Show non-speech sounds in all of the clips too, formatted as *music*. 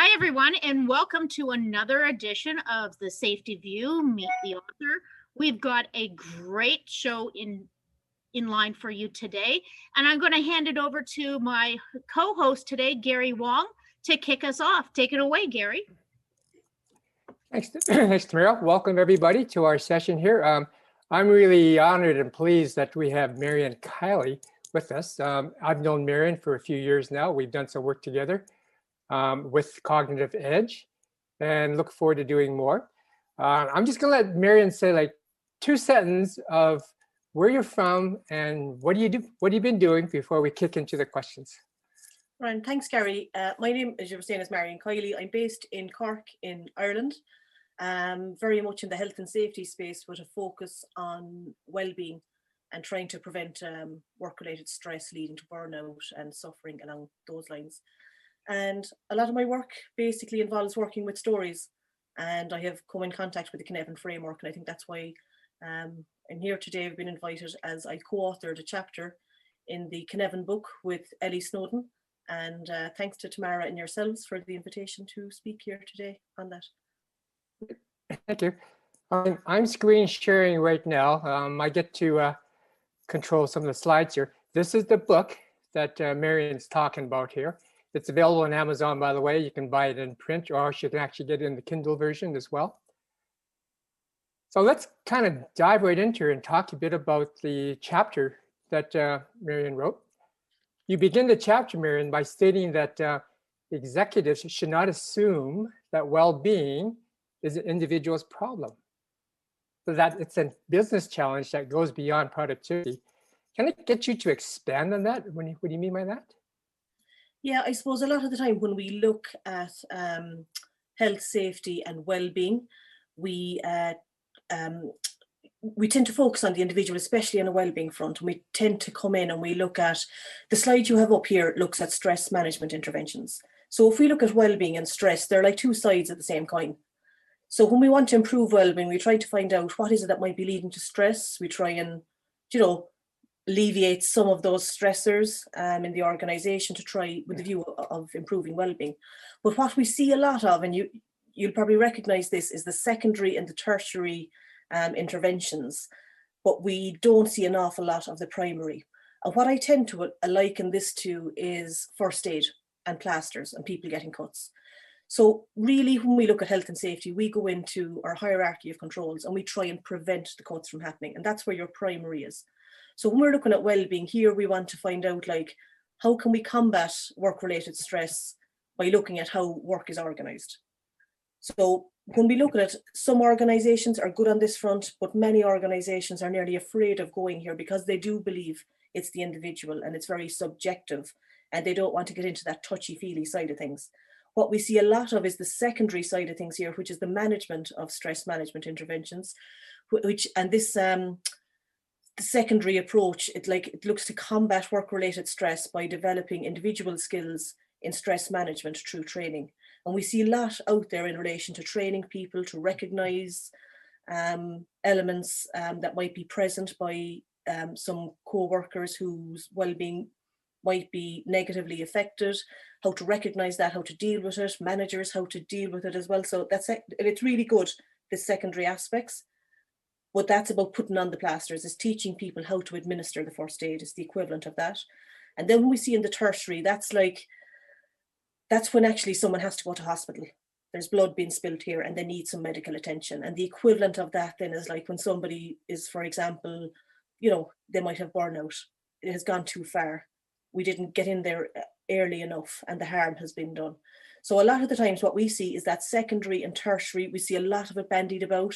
Hi, everyone, and welcome to another edition of the Safety View Meet the Author. We've got a great show in in line for you today, and I'm going to hand it over to my co-host today, Gary Wong, to kick us off. Take it away, Gary. Thanks, *clears throat* thanks, Tamara. Welcome everybody to our session here. Um, I'm really honored and pleased that we have Marion Kiley with us. Um, I've known Marion for a few years now. We've done some work together um, with Cognitive Edge and look forward to doing more. Uh, I'm just gonna let Marion say like two sentences of where you're from and what do you do, what have you been doing before we kick into the questions. Ryan, thanks, Gary. Uh, my name, as you were saying, is Marion Kiley. I'm based in Cork in Ireland, um, very much in the health and safety space with a focus on well-being and trying to prevent um, work-related stress leading to burnout and suffering along those lines. And a lot of my work basically involves working with stories. And I have come in contact with the Cynefin framework. And I think that's why um, I'm here today. I've been invited as I co-authored a chapter in the Cynefin book with Ellie Snowden. And uh, thanks to Tamara and yourselves for the invitation to speak here today on that. Thank you. Um, I'm screen sharing right now. Um, I get to uh, control some of the slides here. This is the book that uh, Marion's talking about here. It's available on Amazon, by the way. You can buy it in print or you can actually get it in the Kindle version as well. So let's kind of dive right into it and talk a bit about the chapter that uh, Marion wrote. You begin the chapter, Marion, by stating that uh, executives should not assume that well-being is an individual's problem. So that it's a business challenge that goes beyond productivity. Can I get you to expand on that? What do you mean by that? Yeah, I suppose a lot of the time when we look at um, health, safety, and well-being, we uh, um, we tend to focus on the individual, especially on a well-being front. And we tend to come in and we look at the slide you have up here looks at stress management interventions. So if we look at well-being and stress, they're like two sides of the same coin. So when we want to improve well-being, we try to find out what is it that might be leading to stress. We try and, you know, alleviate some of those stressors um, in the organization to try with the view of improving well-being. But what we see a lot of, and you, you'll probably recognize this, is the secondary and the tertiary um, interventions, but we don't see an awful lot of the primary. And what I tend to liken this to is first aid and plasters and people getting cuts. So really, when we look at health and safety, we go into our hierarchy of controls and we try and prevent the cuts from happening. And that's where your primary is. So when we're looking at well-being here, we want to find out like, how can we combat work-related stress by looking at how work is organized? So when we look at it, some organizations are good on this front, but many organizations are nearly afraid of going here because they do believe it's the individual and it's very subjective and they don't want to get into that touchy-feely side of things. What we see a lot of is the secondary side of things here, which is the management of stress management interventions, which, and this, um, the secondary approach, it like it looks to combat work-related stress by developing individual skills in stress management through training. And we see a lot out there in relation to training people to recognize um, elements um, that might be present by um, some co-workers whose well-being might be negatively affected, how to recognize that, how to deal with it, managers, how to deal with it as well. So that's it. It's really good, the secondary aspects what that's about putting on the plasters is teaching people how to administer the first aid is the equivalent of that. And then when we see in the tertiary that's like that's when actually someone has to go to hospital. There's blood being spilled here and they need some medical attention. And the equivalent of that then is like when somebody is for example you know they might have burnout. It has gone too far. We didn't get in there early enough and the harm has been done so a lot of the times what we see is that secondary and tertiary we see a lot of it bandied about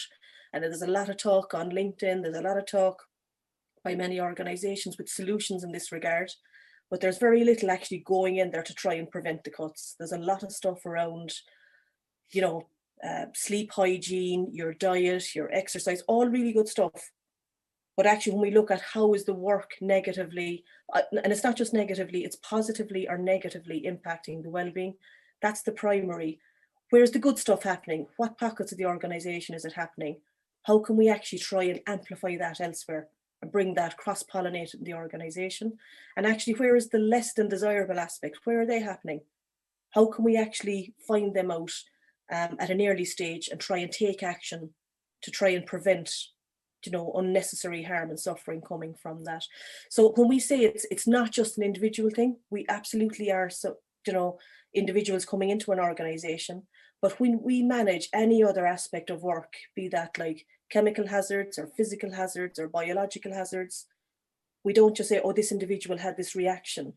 and there's a lot of talk on LinkedIn, there's a lot of talk by many organizations with solutions in this regard, but there's very little actually going in there to try and prevent the cuts. There's a lot of stuff around, you know, uh, sleep hygiene, your diet, your exercise, all really good stuff. But actually, when we look at how is the work negatively, uh, and it's not just negatively, it's positively or negatively impacting the well-being. That's the primary. Where's the good stuff happening? What pockets of the organization is it happening? how can we actually try and amplify that elsewhere and bring that cross-pollinated in the organization? And actually, where is the less than desirable aspect? Where are they happening? How can we actually find them out um, at an early stage and try and take action to try and prevent you know unnecessary harm and suffering coming from that. So when we say it's it's not just an individual thing we absolutely are so you know individuals coming into an organization. But when we manage any other aspect of work be that like chemical hazards or physical hazards or biological hazards we don't just say oh this individual had this reaction.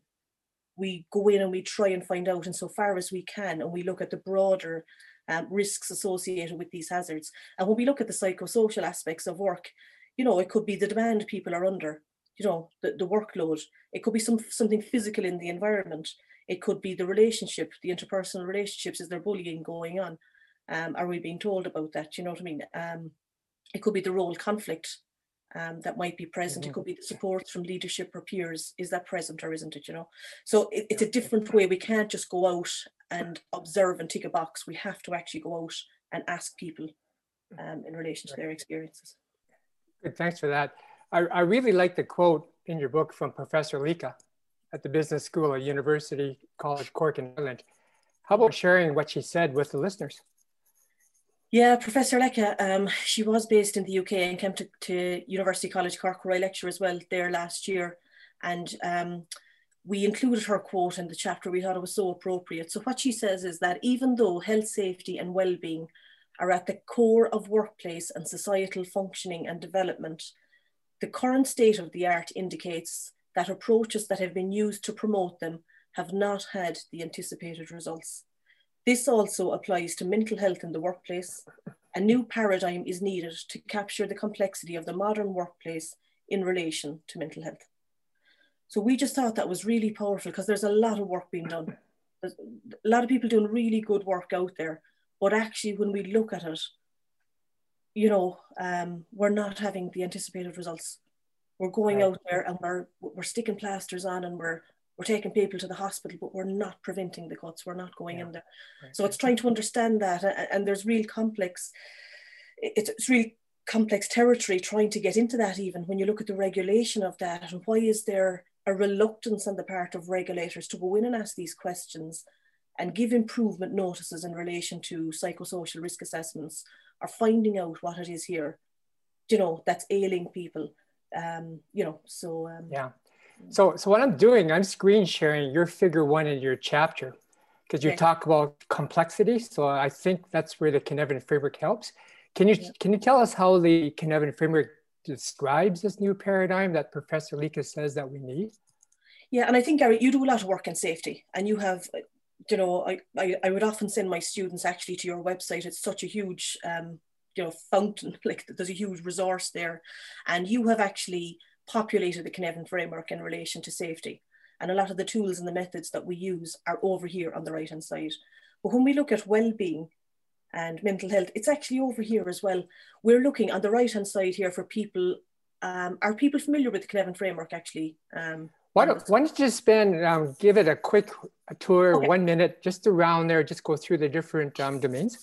We go in and we try and find out and so far as we can and we look at the broader um, risks associated with these hazards. And when we look at the psychosocial aspects of work, you know, it could be the demand people are under, you know, the, the workload. It could be some something physical in the environment. It could be the relationship, the interpersonal relationships. Is there bullying going on? Um, are we being told about that? You know what I mean? Um, it could be the role conflict um, that might be present. Mm-hmm. It could be the support from leadership or peers. Is that present or isn't it? You know, so it, it's a different way. We can't just go out and observe and tick a box. We have to actually go out and ask people um, in relation to their experiences. Good, thanks for that. I, I really like the quote in your book from Professor Leka at the Business School at University College Cork in Ireland. How about sharing what she said with the listeners? Yeah, Professor Leka, um, she was based in the UK and came to, to University College Cork where I lecture as well there last year. And um, we included her quote in the chapter. We thought it was so appropriate. So what she says is that even though health, safety and well-being are at the core of workplace and societal functioning and development, the current state of the art indicates that approaches that have been used to promote them have not had the anticipated results. This also applies to mental health in the workplace. A new paradigm is needed to capture the complexity of the modern workplace in relation to mental health. So we just thought that was really powerful because there's a lot of work being done. There's a lot of people doing really good work out there. But actually, when we look at it, you know, um, we're not having the anticipated results. We're going right. out there and we're we're sticking plasters on and we're we're taking people to the hospital, but we're not preventing the cuts. We're not going yeah. in there. Right. So it's trying to understand that, and there's real complex. It's really complex territory trying to get into that. Even when you look at the regulation of that, and why is there a reluctance on the part of regulators to go in and ask these questions and give improvement notices in relation to psychosocial risk assessments or finding out what it is here, you know, that's ailing people. Um, you know, so um, yeah. So so what I'm doing, I'm screen sharing your figure one in your chapter because you talk about complexity. So I think that's where the Cynefin framework helps. Can you yeah. can you tell us how the Cynefin framework describes this new paradigm that Professor Leka says that we need? Yeah, and I think Gary, you do a lot of work in safety, and you have, you know, I, I, I would often send my students actually to your website. It's such a huge, um, you know, fountain. *laughs* Like there's a huge resource there, and you have actually populated the Cynefin framework in relation to safety. And a lot of the tools and the methods that we use are over here on the right hand side. But when we look at well-being, and mental health. It's actually over here as well. We're looking on the right hand side here for people. Um, are people familiar with the Cynefin framework actually? Um, why don't, why don't you just spend, um, give it a quick tour, okay. one minute, just around there, just go through the different um, domains?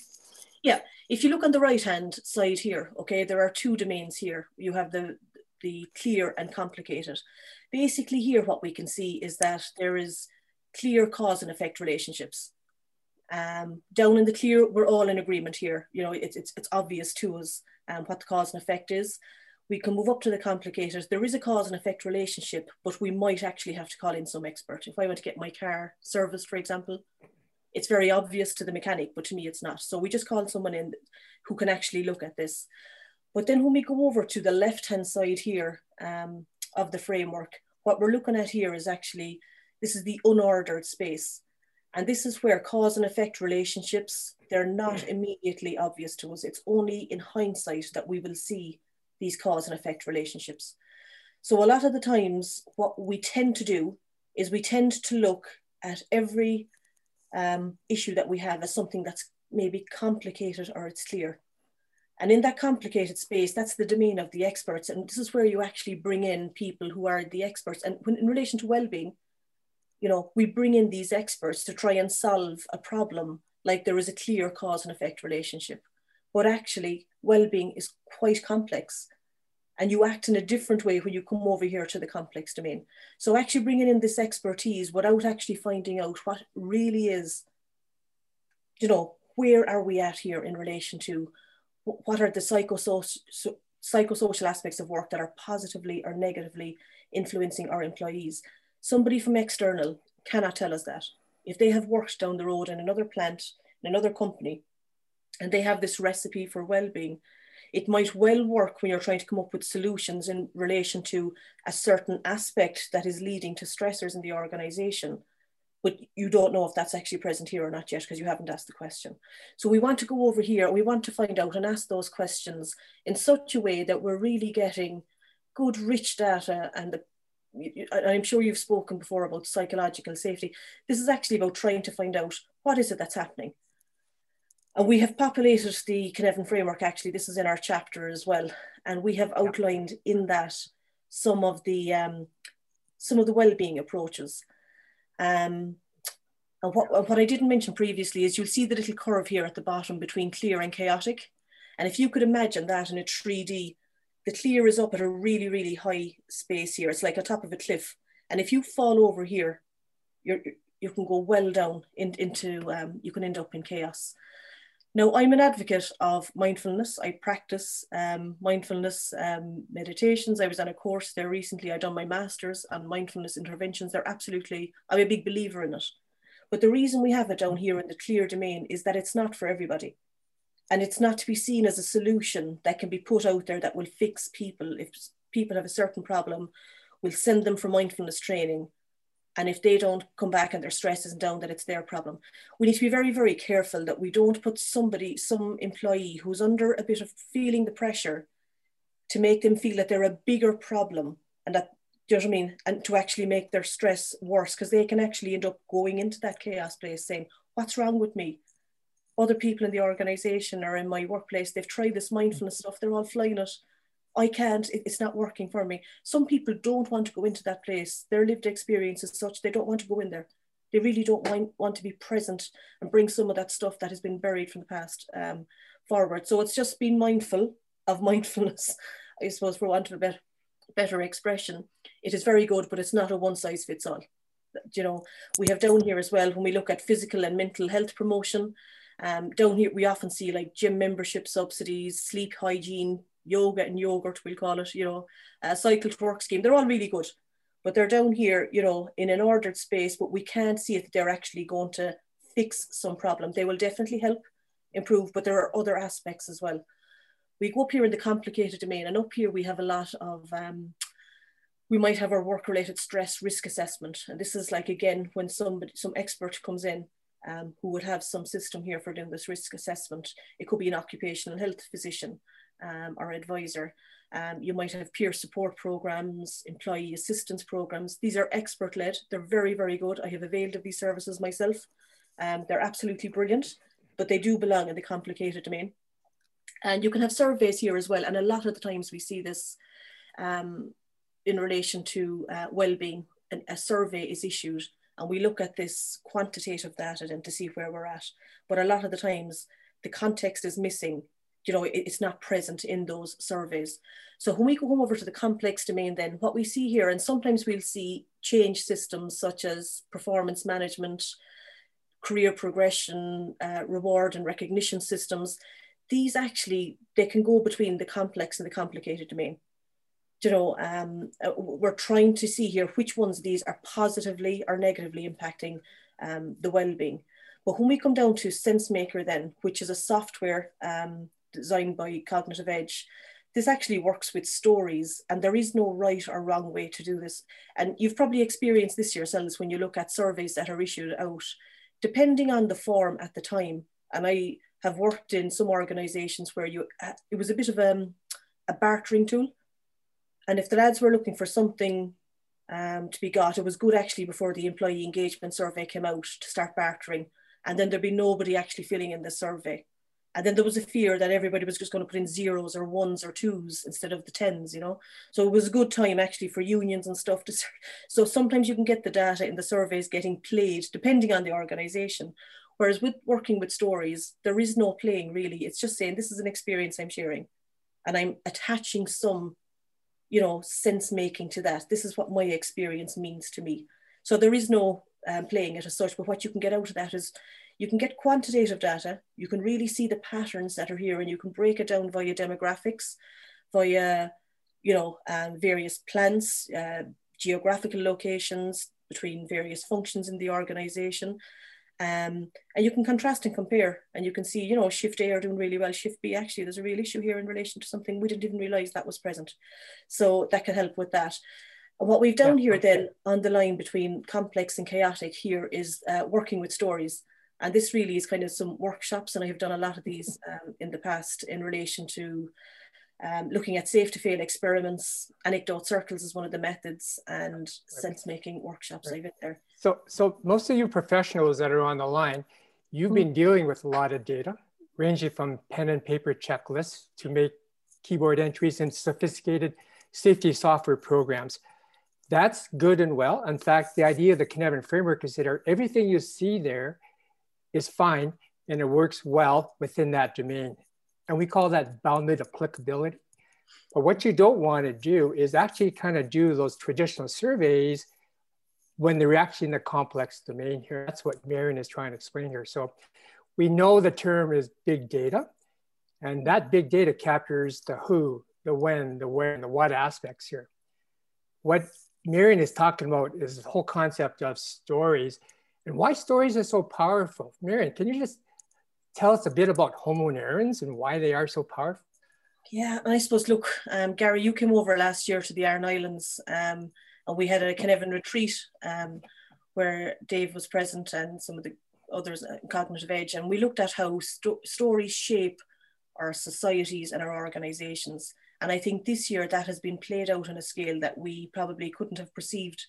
Yeah, if you look on the right hand side here, okay, there are two domains here. You have the, the clear and complicated. Basically here, what we can see is that there is clear cause and effect relationships. Um, down in the clear, we're all in agreement here. You know, it's, it's, it's obvious to us um, what the cause and effect is. We can move up to the complicators. There is a cause and effect relationship, but we might actually have to call in some expert. If I want to get my car serviced, for example, it's very obvious to the mechanic, but to me it's not. So we just call someone in who can actually look at this. But then when we go over to the left-hand side here um, of the framework, what we're looking at here is actually, this is the unordered space. And this is where cause and effect relationships, they're not immediately obvious to us. It's only in hindsight that we will see these cause and effect relationships. So a lot of the times what we tend to do is we tend to look at every um, issue that we have as something that's maybe complicated or it's clear. And in that complicated space, that's the domain of the experts. And this is where you actually bring in people who are the experts. And when, in relation to well-being, you know, we bring in these experts to try and solve a problem like there is a clear cause and effect relationship. But actually, well-being is quite complex. And you act in a different way when you come over here to the complex domain. So actually bringing in this expertise without actually finding out what really is you know, where are we at here in relation to what are the psychosocial, psychosocial aspects of work that are positively or negatively influencing our employees? Somebody from external cannot tell us that. If they have worked down the road in another plant, in another company, and they have this recipe for well-being, it might well work when you're trying to come up with solutions in relation to a certain aspect that is leading to stressors in the organization but you don't know if that's actually present here or not yet because you haven't asked the question. So we want to go over here, we want to find out and ask those questions in such a way that we're really getting good, rich data and the I'm sure you've spoken before about psychological safety. This is actually about trying to find out what is it that's happening. And we have populated the Cynefin framework, actually, this is in our chapter as well. And we have outlined in that some of the um, some of the well-being approaches. Um, and what, what I didn't mention previously is you'll see the little curve here at the bottom between clear and chaotic. And if you could imagine that in a 3D, the clear is up at a really, really high space here. It's like a top of a cliff. And if you fall over here, you're, you can go well down in, into, um, you can end up in chaos. Now, I'm an advocate of mindfulness. I practice um, mindfulness um, meditations. I was on a course there recently. I done my master's on mindfulness interventions. They're absolutely, I'm a big believer in it. But the reason we have it down here in the clear domain is that it's not for everybody. And it's not to be seen as a solution that can be put out there that will fix people. If people have a certain problem, we'll send them for mindfulness training and if they don't come back and their stress isn't down, that it's their problem. We need to be very, very careful that we don't put somebody, some employee who's under a bit of feeling the pressure to make them feel that they're a bigger problem and that, do you know what I mean? And to actually make their stress worse because they can actually end up going into that chaos place saying, what's wrong with me? Other people in the organization or in my workplace, they've tried this mindfulness stuff, they're all flying it I can't, it's not working for me. Some people don't want to go into that place. Their lived experience is such, they don't want to go in there. They really don't want, want to be present and bring some of that stuff that has been buried from the past um, forward. So it's just being mindful of *laughs* mindfulness, I suppose, for want of a better, better expression. It is very good, but it's not a one size fits all. You know, we have down here as well, when we look at physical and mental health promotion, um, down here, we often see like gym membership subsidies, sleep hygiene, yoga and yogurt, we'll call it, you know, a cycle to work scheme. They're all really good, but they're down here, you know, in an ordered space, but we can't see if they're actually going to fix some problem. They will definitely help improve, but there are other aspects as well. We go up here in the complicated domain, and up here we have a lot of, um, we might have our work-related stress risk assessment. And this is like, again, when somebody, some expert comes in um, who would have some system here for doing this risk assessment. It could be an occupational health physician um, or advisor. Um, you might have peer support programs, employee assistance programs. These are expert led. They're very, very good. I have availed of these services myself. Um, they're absolutely brilliant, but they do belong in the complicated domain. And you can have surveys here as well. And a lot of the times we see this um, in relation to uh, well-being. a survey is issued and we look at this quantitative data then to see where we're at. But a lot of the times the context is missing you know, it's not present in those surveys. So when we go over to the complex domain, then what we see here, and sometimes we'll see change systems such as performance management, career progression, uh, reward and recognition systems. These actually, they can go between the complex and the complicated domain. You know, um, uh, we're trying to see here which ones of these are positively or negatively impacting um, the well-being. But when we come down to SenseMaker then, which is a software um, designed by Cognitive Edge, this actually works with stories and there is no right or wrong way to do this. And you've probably experienced this yourselves when you look at surveys that are issued out, depending on the form at the time. And I have worked in some organizations where you, uh, it was a bit of a, um, a bartering tool. And if the lads were looking for something um, to be got, it was good actually before the employee engagement survey came out to start bartering. And then there'd be nobody actually filling in the survey. And then there was a fear that everybody was just going to put in zeros or ones or twos instead of the tens, you know. So it was a good time actually for unions and stuff to. So sometimes you can get the data in the surveys getting played depending on the organization. Whereas with working with stories, there is no playing really. It's just saying this is an experience I'm sharing, and I'm attaching some, you know, sense making to that. This is what my experience means to me. So there is no um, playing it as such. But what you can get out of that is you can get quantitative data, you can really see the patterns that are here and you can break it down via demographics, via, you know, um, various plants, uh, geographical locations between various functions in the organization. Um, and you can contrast and compare and you can see, you know, shift A are doing really well, shift B, actually, there's a real issue here in relation to something we didn't even realize that was present. So that can help with that. And what we've done here then on the line between complex and chaotic here is uh, working with stories. And this really is kind of some workshops, and I have done a lot of these um, in the past in relation to um, looking at safe to fail experiments. Anecdote circles is one of the methods, and sense making workshops right. I've been there. So, so most of you professionals that are on the line, you've mm. been dealing with a lot of data, ranging from pen and paper checklists to make keyboard entries in sophisticated safety software programs. That's good and well. In fact, the idea of the Cynefin framework is that everything you see there is fine and it works well within that domain. And we call that bounded applicability. But what you don't want to do is actually kind of do those traditional surveys when they're actually in a complex domain here. That's what Marion is trying to explain here. So we know the term is big data, and that big data captures the who, the when, the where, and the what aspects here. What Marion is talking about is the whole concept of stories and why stories are so powerful. Marion, can you just tell us a bit about homo narrans and why they are so powerful? Yeah, I suppose, look, um, Gary, you came over last year to the Aran Islands um, and we had a Cynefin retreat um, where Dave was present and some of the others in Cognitive Edge. And we looked at how sto stories shape our societies and our organizations. And I think this year that has been played out on a scale that we probably couldn't have perceived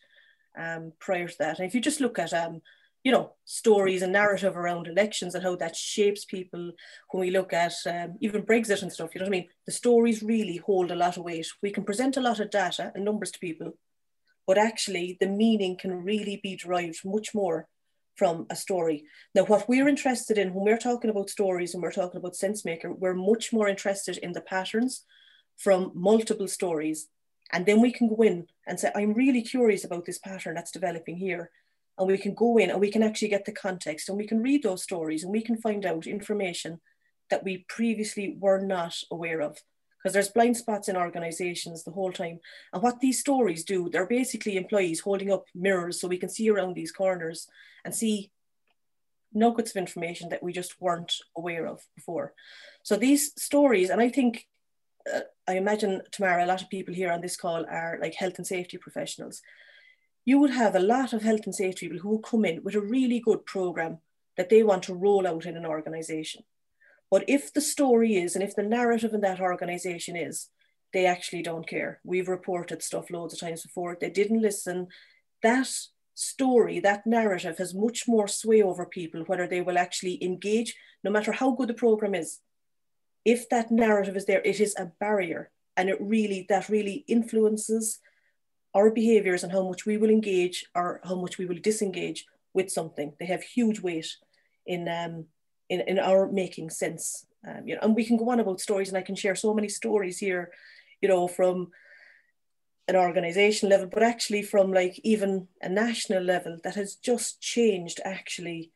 um, prior to that. And if you just look at um, you know, stories and narrative around elections and how that shapes people when we look at um, even Brexit and stuff, you know what I mean? The stories really hold a lot of weight. We can present a lot of data and numbers to people, but actually the meaning can really be derived much more from a story. Now, what we're interested in when we're talking about stories and we're talking about SenseMaker, we're much more interested in the patterns from multiple stories. And then we can go in and say, I'm really curious about this pattern that's developing here and we can go in and we can actually get the context and we can read those stories and we can find out information that we previously were not aware of. Because there's blind spots in organizations the whole time. And what these stories do they're basically employees holding up mirrors so we can see around these corners and see nuggets of information that we just weren't aware of before. So these stories and i think uh, i imagine tamara a lot of people here on this call are like health and safety professionals you would have a lot of health and safety people who will come in with a really good program that they want to roll out in an organization. But if the story is, and if the narrative in that organization is, they actually don't care. We've reported stuff loads of times before. They didn't listen. That story, that narrative has much more sway over people, whether they will actually engage, no matter how good the program is. If that narrative is there, it is a barrier. And it really, that really influences our behaviors and how much we will engage or how much we will disengage with something. They have huge weight in um, in, in our making sense. Um, you know, and we can go on about stories, and I can share so many stories here, you know, from an organization level, but actually from like even a national level that has just changed actually.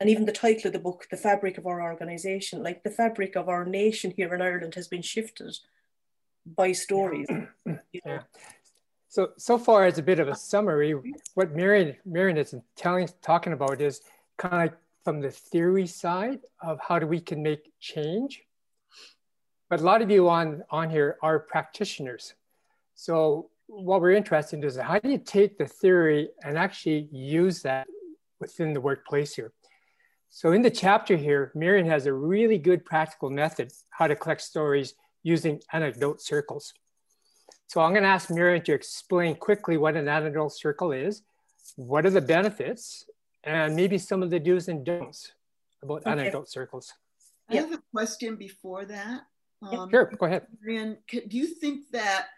And even the title of the book, The Fabric of Our Organization, like the fabric of our nation here in Ireland has been shifted by stories. *clears throat* You know? yeah. So, so far as a bit of a uh, summary, what Marion, Marion is telling, talking about is kind of like from the theory side of how do we can make change. But a lot of you on, on here are practitioners. So what we're interested in is how do you take the theory and actually use that within the workplace here? So in the chapter here, Marion has a really good practical method how to collect stories using anecdote circles. So I'm going to ask Miriam to explain quickly what an anecdotal circle is, what are the benefits, and maybe some of the do's and don'ts about okay. anecdote circles. I have a question before that. Um, sure, go ahead. Marion, do you think that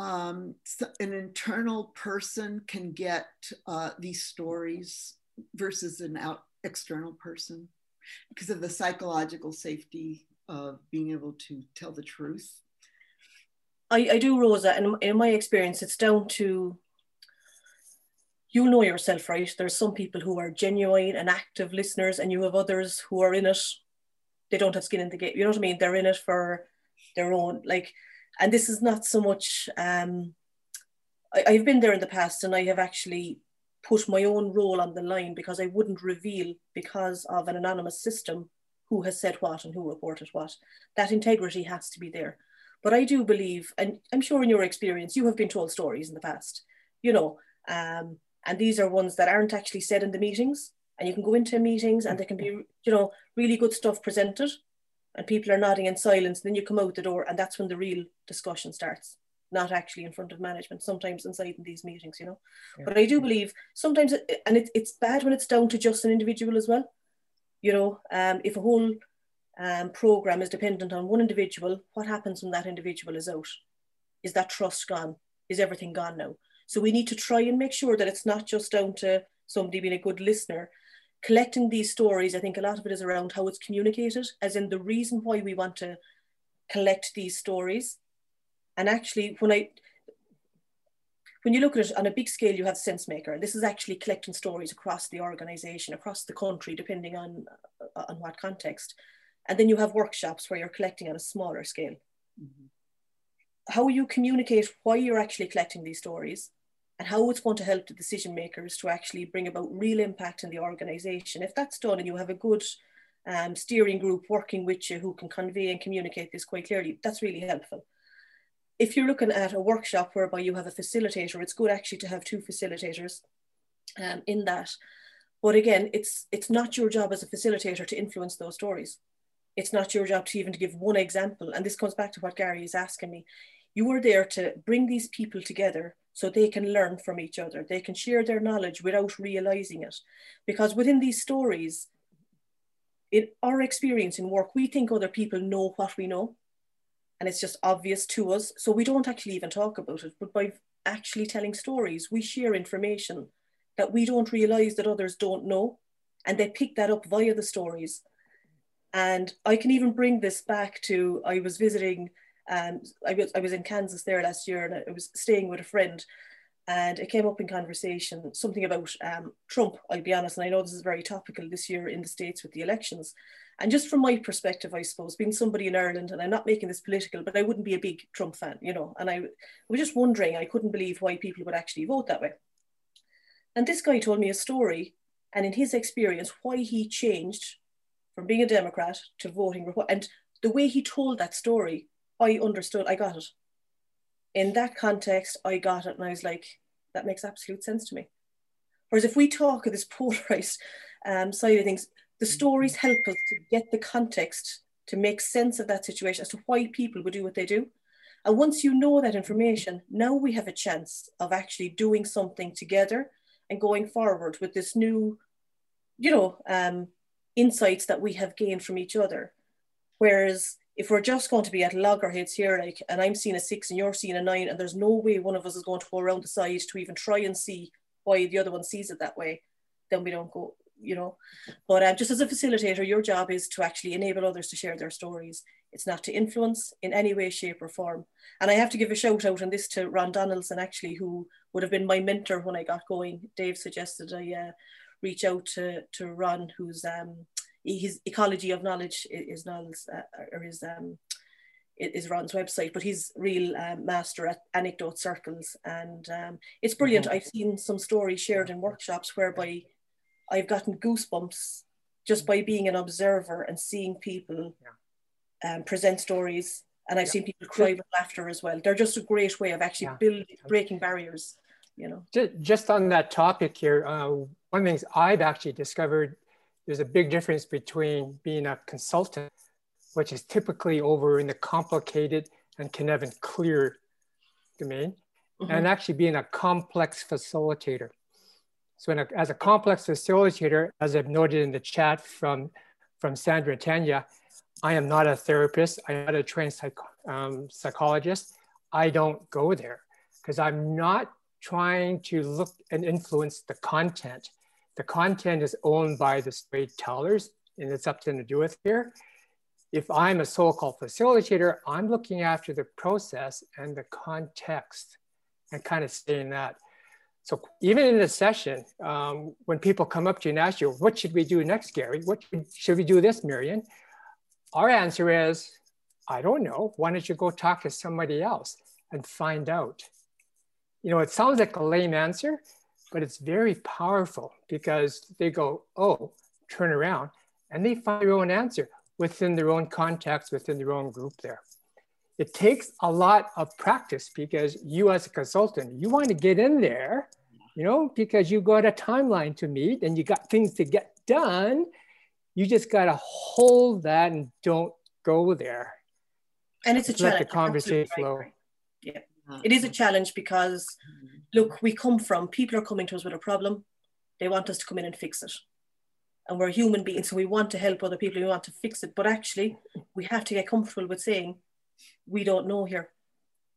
um, an internal person can get uh, these stories versus an out external person because of the psychological safety of being able to tell the truth? I, I do, Rosa, and in my experience, it's down to you'll know yourself, right? There's some people who are genuine and active listeners, and you have others who are in it. They don't have skin in the game. You know what I mean? They're in it for their own, like, and this is not so much. Um, I, I've been there in the past, and I have actually put my own role on the line because I wouldn't reveal because of an anonymous system who has said what and who reported what. That integrity has to be there. But I do believe, and I'm sure in your experience, you have been told stories in the past, you know, um, and these are ones that aren't actually said in the meetings. And you can go into meetings and there can be, you know, really good stuff presented and people are nodding in silence. Then you come out the door and that's when the real discussion starts, not actually in front of management, sometimes inside in these meetings, you know. Yeah. But I do believe sometimes, and it, it's bad when it's down to just an individual as well. You know, um, if a whole um, program is dependent on one individual, what happens when that individual is out? Is that trust gone? Is everything gone now? So we need to try and make sure that it's not just down to somebody being a good listener. Collecting these stories, I think a lot of it is around how it's communicated, as in the reason why we want to collect these stories. And actually, when I when you look at it on a big scale, you have SenseMaker. And this is actually collecting stories across the organization, across the country, depending on, on what context. And then you have workshops where you're collecting on a smaller scale. Mm-hmm. How you communicate why you're actually collecting these stories and how it's going to help the decision makers to actually bring about real impact in the organization. If that's done and you have a good um, steering group working with you who can convey and communicate this quite clearly, that's really helpful. If you're looking at a workshop whereby you have a facilitator, it's good actually to have two facilitators um, in that. But again, it's it's not your job as a facilitator to influence those stories. It's not your job to even to give one example. And this comes back to what Gary is asking me. You are there to bring these people together so they can learn from each other. They can share their knowledge without realizing it. Because within these stories, in our experience in work, we think other people know what we know. And it's just obvious to us. So we don't actually even talk about it. But by actually telling stories, we share information that we don't realize that others don't know. And they pick that up via the stories. And I can even bring this back to I was visiting um, I was I was in Kansas there last year, and I was staying with a friend, and it came up in conversation something about um, Trump. I'll be honest, and I know this is very topical this year in the states with the elections. And just from my perspective, I suppose, being somebody in Ireland, and I'm not making this political, but I wouldn't be a big Trump fan, you know. And I, I was just wondering, I couldn't believe why people would actually vote that way. And this guy told me a story, and in his experience, why he changed from being a Democrat to voting And the way he told that story I understood, I got it. In that context, I got it, and I was like, that makes absolute sense to me. Whereas if we talk of this *laughs* polarized um, side of things, the stories help us to get the context to make sense of that situation as to why people would do what they do. And once you know that information, now we have a chance of actually doing something together and going forward with this new, you know, um, insights that we have gained from each other. Whereas if we're just going to be at loggerheads here, like, and I'm seeing a six and you're seeing a nine, and there's no way one of us is going to go around the side to even try and see why the other one sees it that way, then we don't go, you know. But uh, just as a facilitator, your job is to actually enable others to share their stories. It's not to influence in any way, shape, or form. And I have to give a shout out on this to Ron Donaldson, actually, who would have been my mentor when I got going. Dave suggested I uh, reach out to, to Ron, who's um, his ecology of knowledge is Niall's uh, or his um, is Ron's website, but he's real um, master at anecdote circles, and um, it's brilliant. Mm-hmm. I've seen some stories shared in workshops whereby I've gotten goosebumps just by being an observer and seeing people um, present stories, and I've yeah. seen people cry with laughter as well. They're just a great way of actually yeah. building breaking barriers. You know, just on that topic here, uh, one of the things I've actually discovered there's a big difference between being a consultant, which is typically over in the complicated and Cynefin clear domain, mm-hmm. and actually being a complex facilitator. So a, as a complex facilitator, as I've noted in the chat from, from Sandra and Tanya, I am not a therapist. I'm not a trained psych, um, psychologist. I don't go there because I'm not trying to look and influence the content. The content is owned by the storytellers, and it's up to them to do with here. If I'm a so-called facilitator, I'm looking after the process and the context and kind of saying that. So even in a session, um, when people come up to you and ask you, what should we do next, Gary? What should we do this, Marion? Our answer is, I don't know. Why don't you go talk to somebody else and find out? You know, it sounds like a lame answer, but it's very powerful because they go, oh, turn around, and they find their own answer within their own context, within their own group there. It takes a lot of practice because you as a consultant, you want to get in there you know, because you got a timeline to meet and you got things to get done. You just got to hold that and don't go there. And it's a Just let challenge. the conversation absolutely flow. right. It is a challenge because, mm-hmm. Look, we come from people are coming to us with a problem. They want us to come in and fix it. And we're human beings, so we want to help other people. We want to fix it. But actually, we have to get comfortable with saying, we don't know here.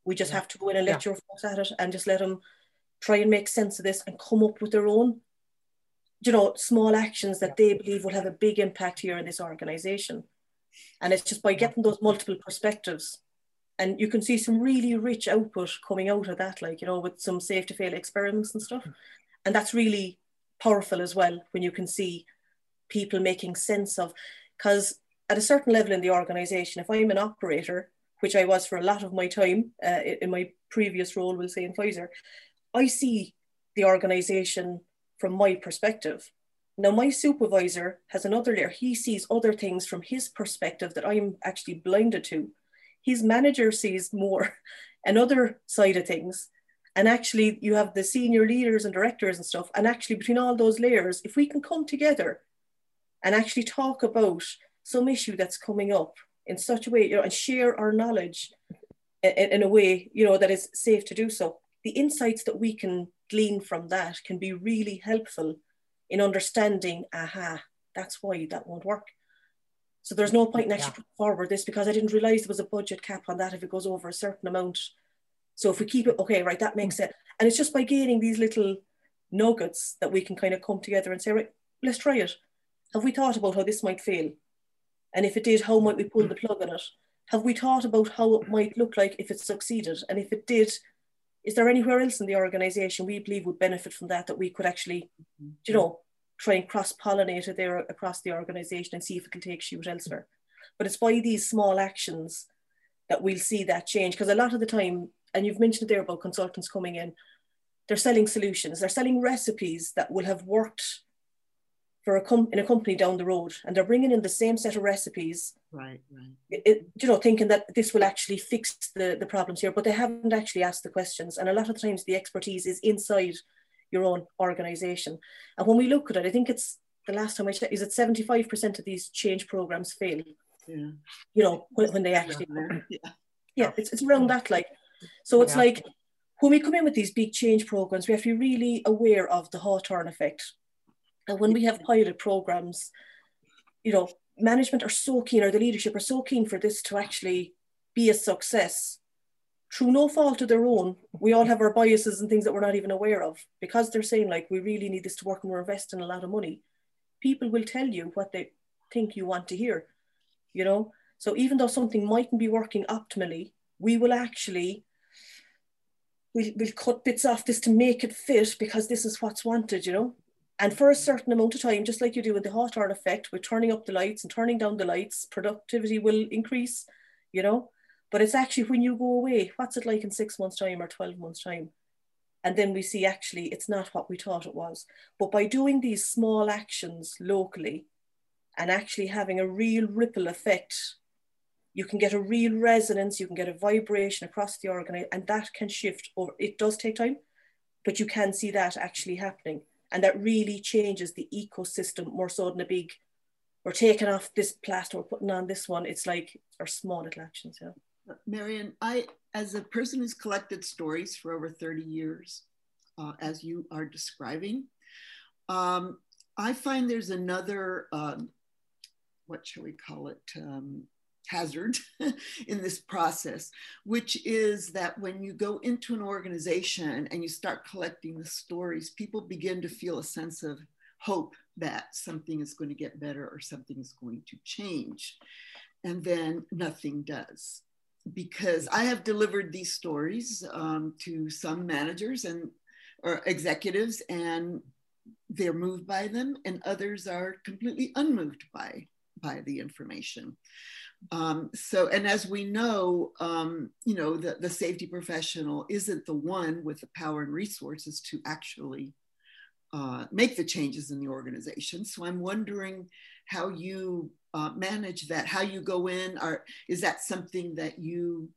We just have to go in and let your folks at it and just let them try and make sense of this and come up with their own, you know, small actions that they believe will have a big impact here in this organization. And it's just by getting those multiple perspectives. And you can see some really rich output coming out of that, like, you know, with some safe to fail experiments and stuff. And that's really powerful as well when you can see people making sense of, because at a certain level in the organization, if I'm an operator, which I was for a lot of my time uh, in my previous role, we'll say in Pfizer, I see the organization from my perspective. Now, my supervisor has another layer. He sees other things from his perspective that I'm actually blinded to. His manager sees more *laughs* another side of things. And actually, you have the senior leaders and directors and stuff. And actually, between all those layers, if we can come together and actually talk about some issue that's coming up in such a way, you know, and share our knowledge in, in a way, you know, that is safe to do so, the insights that we can glean from that can be really helpful in understanding, aha, that's why that won't work. So there's no point in actually Yeah. putting forward this because I didn't realize there was a budget cap on that if it goes over a certain amount. So if we keep it, okay, right, that makes it. And it's just by gaining these little nuggets that we can kind of come together and say, right, let's try it. Have we thought about how this might fail? And if it did, how might we pull the plug on it? Have we thought about how it might look like if it succeeded? And if it did, is there anywhere else in the organization we believe would benefit from that that we could actually, mm-hmm. you know, try and cross pollinate it there across the organization and see if it can take shoot elsewhere? But it's by these small actions that we'll see that change. Because a lot of the time, and you've mentioned it there about consultants coming in, they're selling solutions, they're selling recipes that will have worked for a com- in a company down the road, and they're bringing in the same set of recipes Right, right. it, it- you know, thinking that this will actually fix the, the problems here, but they haven't actually asked the questions. And a lot of the times the expertise is inside your own organization. And when we look at it, I think it's the last time I checked, is it 75% of these change programs fail, Yeah. you know, when, when they actually, Yeah. yeah, it's, it's around that like. So it's Yeah. like when we come in with these big change programs, we have to be really aware of the Hawthorne effect. And when we have pilot programs, you know, management are so keen, or the leadership are so keen for this to actually be a success through no fault of their own. We all have our biases and things that we're not even aware of because they're saying, like, we really need this to work and we're investing a lot of money. People will tell you what they think you want to hear, you know? So even though something mightn't be working optimally, we will actually we'll, we'll cut bits off this to make it fit because this is what's wanted, you know? And for a certain amount of time, just like you do with the Hawthorne effect, with turning up the lights and turning down the lights, productivity will increase, you know? But it's actually when you go away, what's it like in six months' time or 12 months' time? And then we see actually it's not what we thought it was. But by doing these small actions locally and actually having a real ripple effect, you can get a real resonance, you can get a vibration across the organ, and that can shift over. It does take time, but you can see that actually happening. And that really changes the ecosystem more so than a big, we're taking off this plaster, we're putting on this one. It's like our small little actions, yeah. Marion, I, as a person who's collected stories for over 30 years, uh, as you are describing, um, I find there's another, um, what shall we call it, um, hazard *laughs* in this process, which is that when you go into an organization and you start collecting the stories, people begin to feel a sense of hope that something is going to get better or something is going to change. And then nothing does because I have delivered these stories um, to some managers, and or executives and they're moved by them and others are completely unmoved by by the information. Um, so and as we know um, you know the, the safety professional isn't the one with the power and resources to actually uh, make the changes in the organization. So i'm wondering how you uh, manage that? How you go in? Or is that something that you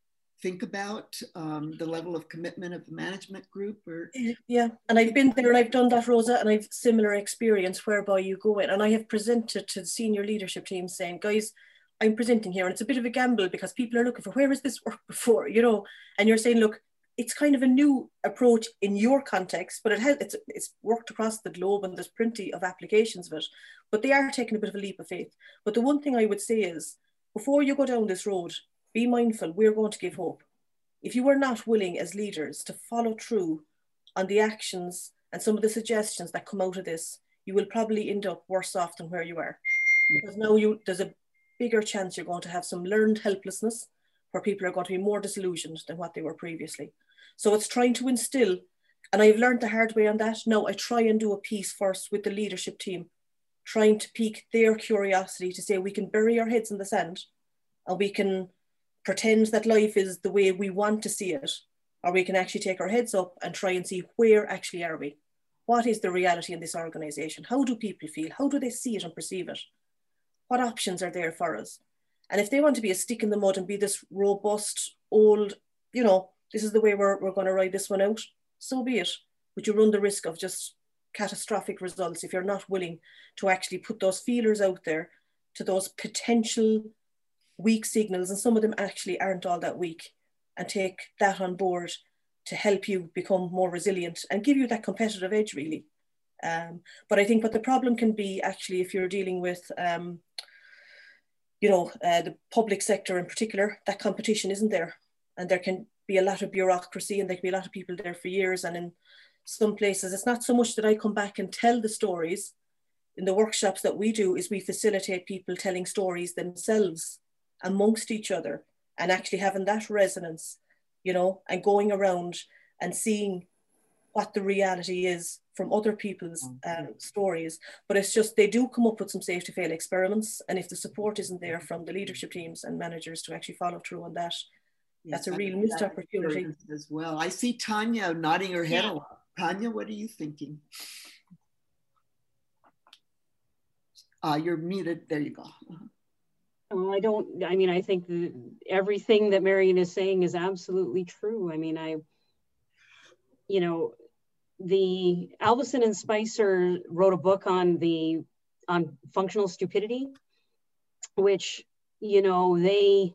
think about um, the level of commitment of the management group or? Yeah and i've been there and i've done that rosa and i've similar experience whereby you go in and i have presented to the senior leadership team saying guys i'm presenting here and it's a bit of a gamble because people are looking for where has this worked before? You know and you're saying look it's kind of a new approach in your context but it has it's, it's worked across the globe and there's plenty of applications of it but they are taking a bit of a leap of faith but the one thing i would say is before you go down this road be mindful, we're going to give hope. If you are not willing as leaders to follow through on the actions and some of the suggestions that come out of this, you will probably end up worse off than where you are. Because now you there's a bigger chance you're going to have some learned helplessness where people are going to be more disillusioned than what they were previously. So it's trying to instill, and I've learned the hard way on that. Now I try and do a piece first with the leadership team, trying to pique their curiosity to say we can bury our heads in the sand and we can pretend that life is the way we want to see it, or we can actually take our heads up and try and see where actually are we? What is the reality in this organization? How do people feel? How do they see it and perceive it? What options are there for us? And if they want to be a stick in the mud and be this robust, old, you know, this is the way we're, we're going to ride this one out, so be it. But you run the risk of just catastrophic results if you're not willing to actually put those feelers out there to those potential weak signals, and some of them actually aren't all that weak, and take that on board to help you become more resilient and give you that competitive edge, really. Um, but I think what the problem can be actually if you're dealing with, um, you know, uh, the public sector in particular, that competition isn't there, and there can be a lot of bureaucracy, and there can be a lot of people there for years. And in some places, it's not so much that I come back and tell the stories. In the workshops that we do, is we facilitate people telling stories themselves amongst each other and actually having that resonance, you know, and going around and seeing what the reality is from other people's um, stories. But it's just they do come up with some safe to fail experiments. And if the support isn't there from the leadership teams and managers to actually follow through on that, yes, that's a real missed opportunity. As well. I see Tanya nodding her head yeah. a lot. Tanya, what are you thinking? Uh, you're muted. There you go. Uh-huh. Well, I don't, I mean, I think everything that Marion is saying is absolutely true. I mean, I, you know, the Alvesson and Spicer wrote a book on the, on functional stupidity, which, you know, they,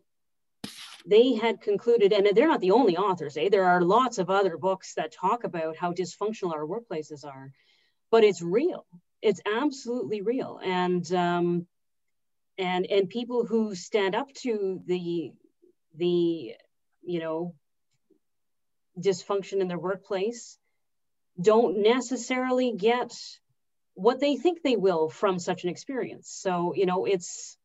they had concluded, and they're not the only authors, eh? there are lots of other books that talk about how dysfunctional our workplaces are, but it's real. It's absolutely real. And, um, and and people who stand up to the the you know dysfunction in their workplace don't necessarily get what they think they will from such an experience so you know it's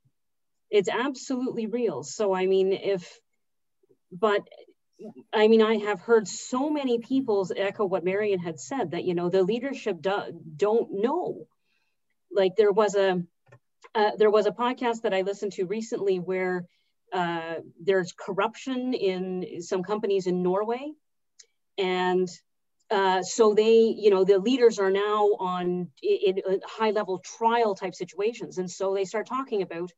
it's absolutely real so i mean if but i mean i have heard so many people echo what marion had said that you know the leadership do, don't know like there was a uh, there was a podcast that I listened to recently where uh, there's corruption in some companies in Norway. And uh, so they, you know, the leaders are now on in, in high level trial type situations. And so they start talking about,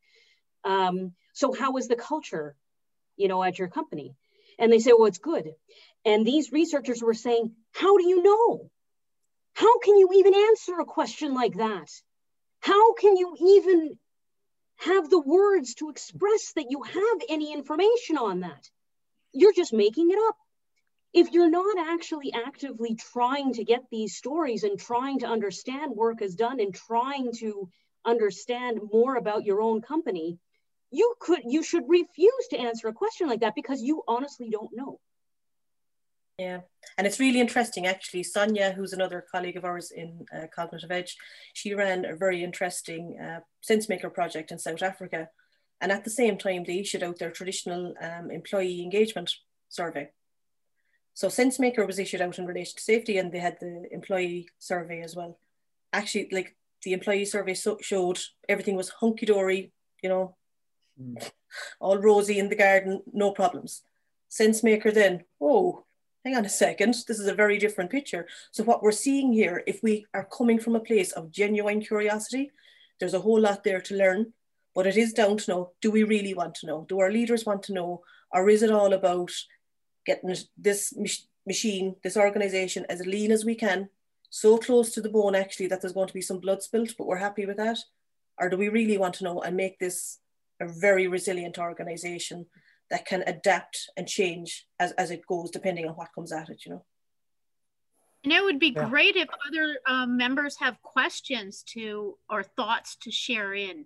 um, so how is the culture, you know, at your company? And they say, well, it's good. And these researchers were saying, how do you know? How can you even answer a question like that? How can you even have the words to express that you have any information on that? You're just making it up. If you're not actually actively trying to get these stories and trying to understand work is done and trying to understand more about your own company, you could you should refuse to answer a question like that because you honestly don't know. Yeah, and it's really interesting actually. Sonia, who's another colleague of ours in uh, Cognitive Edge, she ran a very interesting uh, SenseMaker project in South Africa. And at the same time, they issued out their traditional um, employee engagement survey. So SenseMaker was issued out in relation to safety and they had the employee survey as well. Actually, like the employee survey so showed everything was hunky-dory, you know, mm. all rosy in the garden, no problems. SenseMaker then, oh, hang on a second, this is a very different picture. So what we're seeing here, if we are coming from a place of genuine curiosity, there's a whole lot there to learn, but it is down to know, do we really want to know? Do our leaders want to know? Or is it all about getting this machine, this organization as lean as we can, so close to the bone actually that there's going to be some blood spilt, but we're happy with that? Or do we really want to know and make this a very resilient organization that can adapt and change as, as it goes, depending on what comes at it, you know? And it would be yeah. great if other um, members have questions to or thoughts to share in.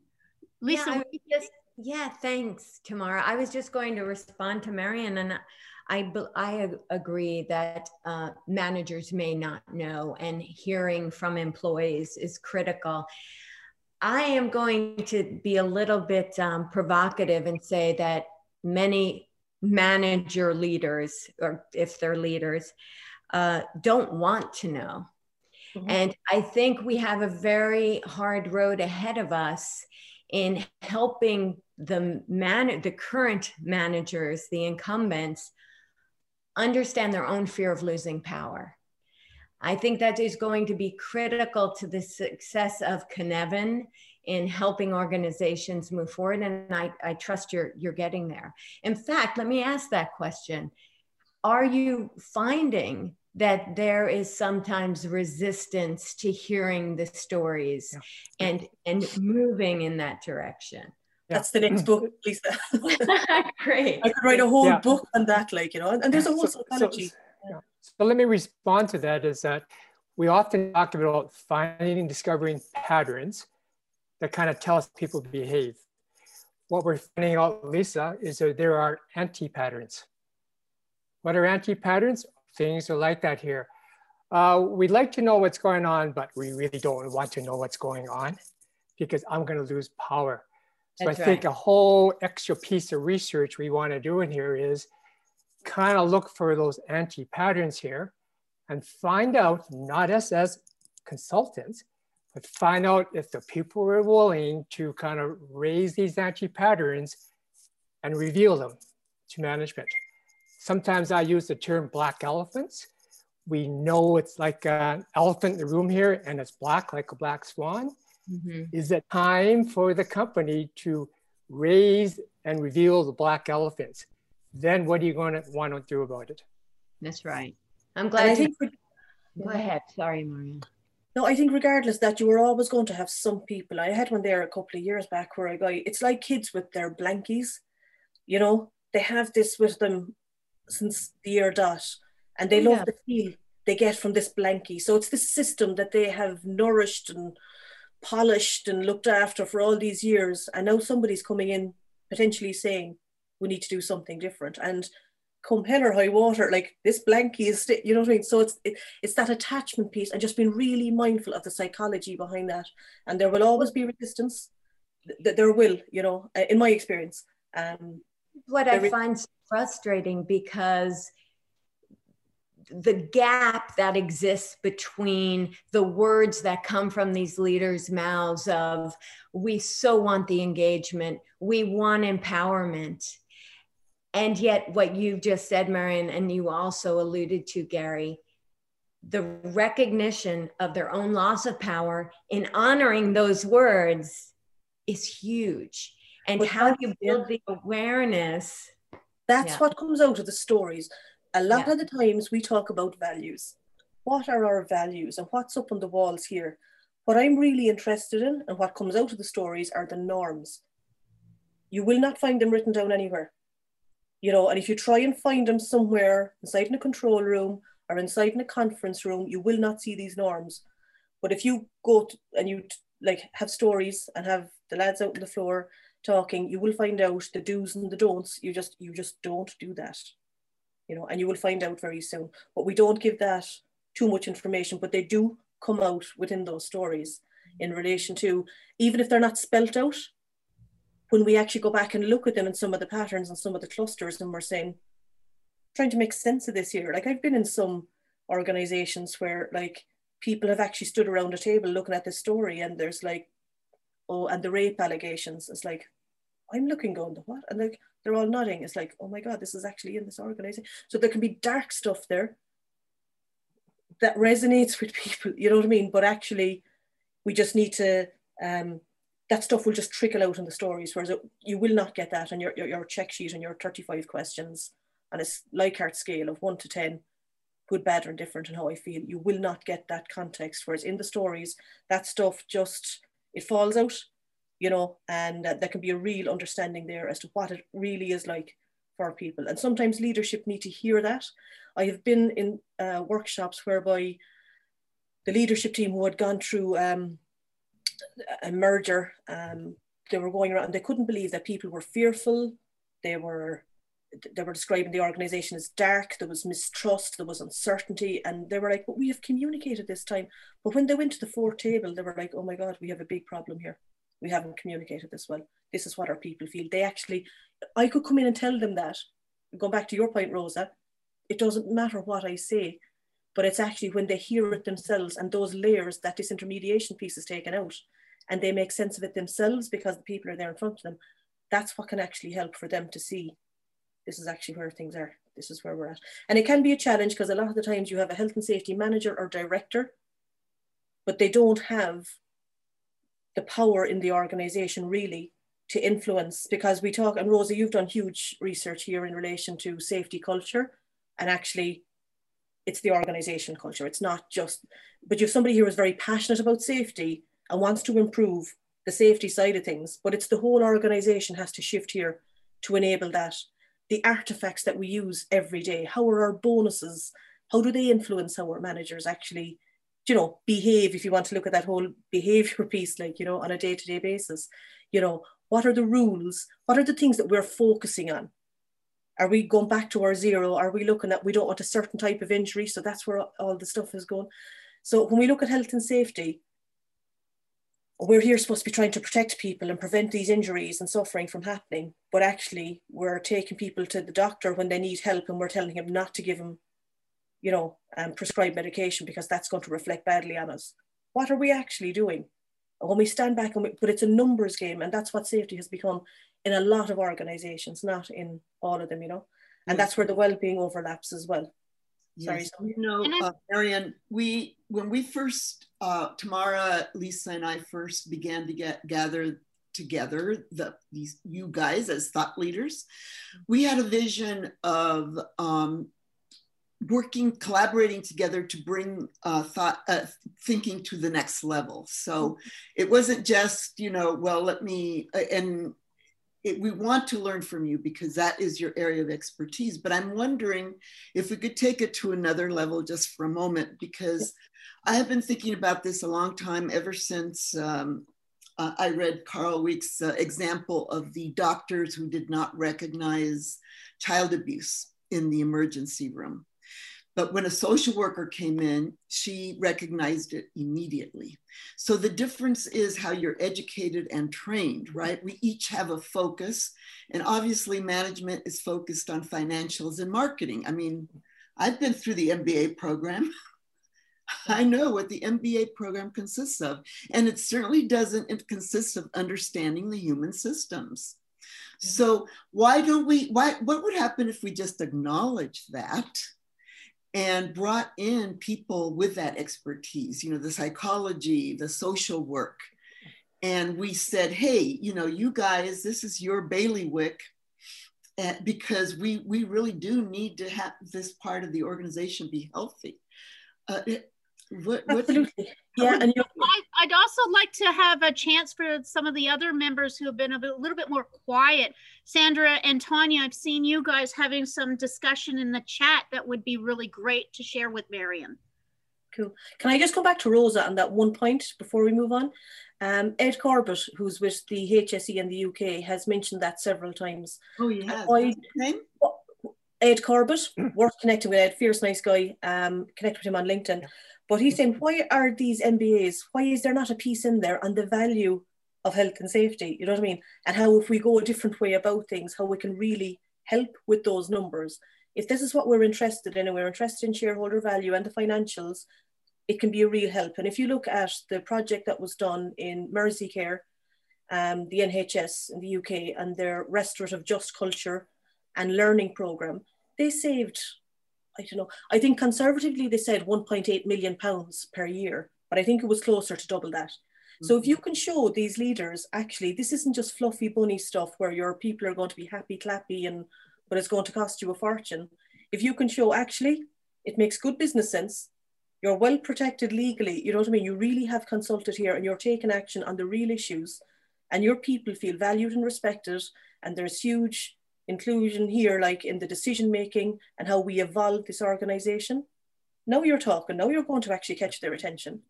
Lisa, yeah, just, yeah, thanks, Tamara. I was just going to respond to Marion, and I, I agree that uh, managers may not know, and hearing from employees is critical. I am going to be a little bit um, provocative and say that many manager leaders, or if they're leaders, uh, don't want to know. Mm-hmm. And I think we have a very hard road ahead of us in helping the man the current managers, the incumbents, understand their own fear of losing power. I think that is going to be critical to the success of Cynefin in helping organizations move forward. And I, I trust you're, you're getting there. In fact, let me ask that question. Are you finding that there is sometimes resistance to hearing the stories yeah. and, and moving in that direction? That's the next book, Lisa. *laughs* Great. I could write a whole yeah. book on that, like, you know, and there's a whole so, psychology. So, yeah. So let me respond to that is that we often talk about finding and discovering patterns that kind of tell us people behave. What we're finding out, Lisa, is that there are anti-patterns. What are anti-patterns? Things are like that here. Uh, we'd like to know what's going on, but we really don't want to know what's going on because I'm going to lose power. So That's I think right. a whole extra piece of research we want to do in here is kind of look for those anti-patterns here and find out, not us as consultants, but find out if the people are willing to kind of raise these anti-patterns and reveal them to management. Sometimes I use the term black elephants. We know it's like an elephant in the room here and it's black like a black swan. Mm-hmm. Is it time for the company to raise and reveal the black elephants? Then what are you going to want to do about it? That's right. I'm glad. You... Go ahead. Sorry, Maria. No, I think regardless that you were always going to have some people. I had one there a couple of years back where I got it's like kids with their blankies, you know, they have this with them since the year dot, and they oh, love the feel they get from this blankie. So it's this system that they have nourished and polished and looked after for all these years. And now somebody's coming in potentially saying, we need to do something different. And come hell or high water, like this blankie is, you know what I mean? So it's it, it's that attachment piece and just being really mindful of the psychology behind that. And there will always be resistance. That there will, you know, in my experience. Um, what I find frustrating because the gap that exists between the words that come from these leaders' mouths of we so want the engagement, we want empowerment, and yet, what you've just said, Marion, and you also alluded to, Gary, the recognition of their own loss of power in honoring those words is huge. And how do you build the awareness? That's yeah. what comes out of the stories. A lot yeah. of the times we talk about values. What are our values and what's up on the walls here? What I'm really interested in and what comes out of the stories are the norms. You will not find them written down anywhere you know, and if you try and find them somewhere inside in a control room or inside in a conference room, you will not see these norms. But if you go to, and you like have stories and have the lads out on the floor talking, you will find out the do's and the don'ts. You just you just don't do that, you know, and you will find out very soon. But we don't give that too much information, but they do come out within those stories in relation to even if they're not spelt out, when we actually go back and look at them and some of the patterns and some of the clusters and we're saying trying to make sense of this here. Like I've been in some organizations where like people have actually stood around a table looking at the story and there's like, oh, and the rape allegations. It's like, I'm looking going, the what? And like they're all nodding. It's like, oh my God, this is actually in this organization. So there can be dark stuff there that resonates with people, you know what I mean? But actually, we just need to, um, that stuff will just trickle out in the stories, whereas it, you will not get that on your, your, your check sheet and your 35 questions on a Likert scale of one to 10, good, bad, or indifferent, and how I feel. You will not get that context. Whereas in the stories, that stuff just, it falls out, you know, and uh, there can be a real understanding there as to what it really is like for people. And sometimes leadership need to hear that. I have been in uh, workshops whereby the leadership team who had gone through um, a merger, um, they were going around, they couldn't believe that people were fearful, they were they were describing the organization as dark, there was mistrust, there was uncertainty, and they were like, but we have communicated this time. But when they went to the fourth table, they were like, oh my God, we have a big problem here. We haven't communicated this well. This is what our people feel. They actually, I could come in and tell them that. Going back to your point, Rosa, it doesn't matter what I say, but it's actually when they hear it themselves and those layers, that disintermediation piece is taken out and they make sense of it themselves because the people are there in front of them. That's what can actually help for them to see this is actually where things are. This is where we're at. And it can be a challenge because a lot of the times you have a health and safety manager or director, but they don't have the power in the organization really to influence because we talk, and Rosa, you've done huge research here in relation to safety culture and actually it's the organization culture. It's not just, but you have somebody here who's very passionate about safety and wants to improve the safety side of things, but it's the whole organization has to shift here to enable that the artifacts that we use every day. How are our bonuses? How do they influence how our managers actually, you know, behave? If you want to look at that whole behavior *laughs* piece, like, you know, on a day to day basis, you know, what are the rules? What are the things that we're focusing on? Are we going back to our zero? Are we looking at we don't want a certain type of injury? So that's where all the stuff is going. So when we look at health and safety, we're here supposed to be trying to protect people and prevent these injuries and suffering from happening. But actually, we're taking people to the doctor when they need help and we're telling him not to give them, you know, um, prescribed medication because that's going to reflect badly on us. What are we actually doing? When we stand back and we, but it's a numbers game, and that's what safety has become in a lot of organizations, not in all of them, you know. And that's where the well-being overlaps as well. Sorry, yes. you know, uh, Marion, we when we first uh, Tamara, Lisa, and I first began to get gather together the these you guys as thought leaders, we had a vision of um, working, collaborating together to bring uh, thought uh, thinking to the next level. So it wasn't just you know, well, let me uh, and it, we want to learn from you because that is your area of expertise. But I'm wondering if we could take it to another level just for a moment, because I have been thinking about this a long time, ever since um, uh, I read Karl Weick's uh, example of the doctors who did not recognize child abuse in the emergency room. But when a social worker came in, she recognized it immediately. So the difference is how you're educated and trained, right? We each have a focus. And obviously, management is focused on financials and marketing. I mean, I've been through the MBA program. *laughs* I know what the MBA program consists of. And it certainly doesn't consist of understanding the human systems. Mm-hmm. So why don't we, why, what would happen if we just acknowledge that? And brought in people with that expertise, you know, the psychology, the social work. And we said, hey, you know, you guys, this is your bailiwick uh, because we, we really do need to have this part of the organization be healthy. Uh, what, Absolutely. yeah, and you I, would also like to have a chance for some of the other members who have been a, bit, a little bit more quiet. Sandra and Tanya, I've seen you guys having some discussion in the chat that would be really great to share with Marion. Cool. Can I just come back to Rosa on that one point before we move on? Um, Ed Corbett, who's with the HSE in the UK, has mentioned that several times. Oh, yeah. name? Ed Corbett, *clears throat* worth connecting with Ed, fierce nice guy. Um, connect with him on LinkedIn. But he's saying, why are these MBAs, why is there not a piece in there on the value of health and safety? You know what I mean? And how if we go a different way about things, how we can really help with those numbers. if this is what we're interested in and we're interested in shareholder value and the financials, it can be a real help. And if you look at the project that was done in Mersey Care, um, the NHS in the UK and their restorative just culture and learning program, they saved, I don't know, I think conservatively they said 1.8 million pounds per year, but I think it was closer to double that. So if mm-hmm. you can show these leaders, actually, this isn't just fluffy bunny stuff where your people are going to be happy clappy and but it's going to cost you a fortune. If you can show actually it makes good business sense, you're well protected legally, you know what I mean? You really have consulted here and you're taking action on the real issues and your people feel valued and respected and there's huge inclusion here like in the decision making and how we evolve this organization. Now you're talking, now you're going to actually catch their attention.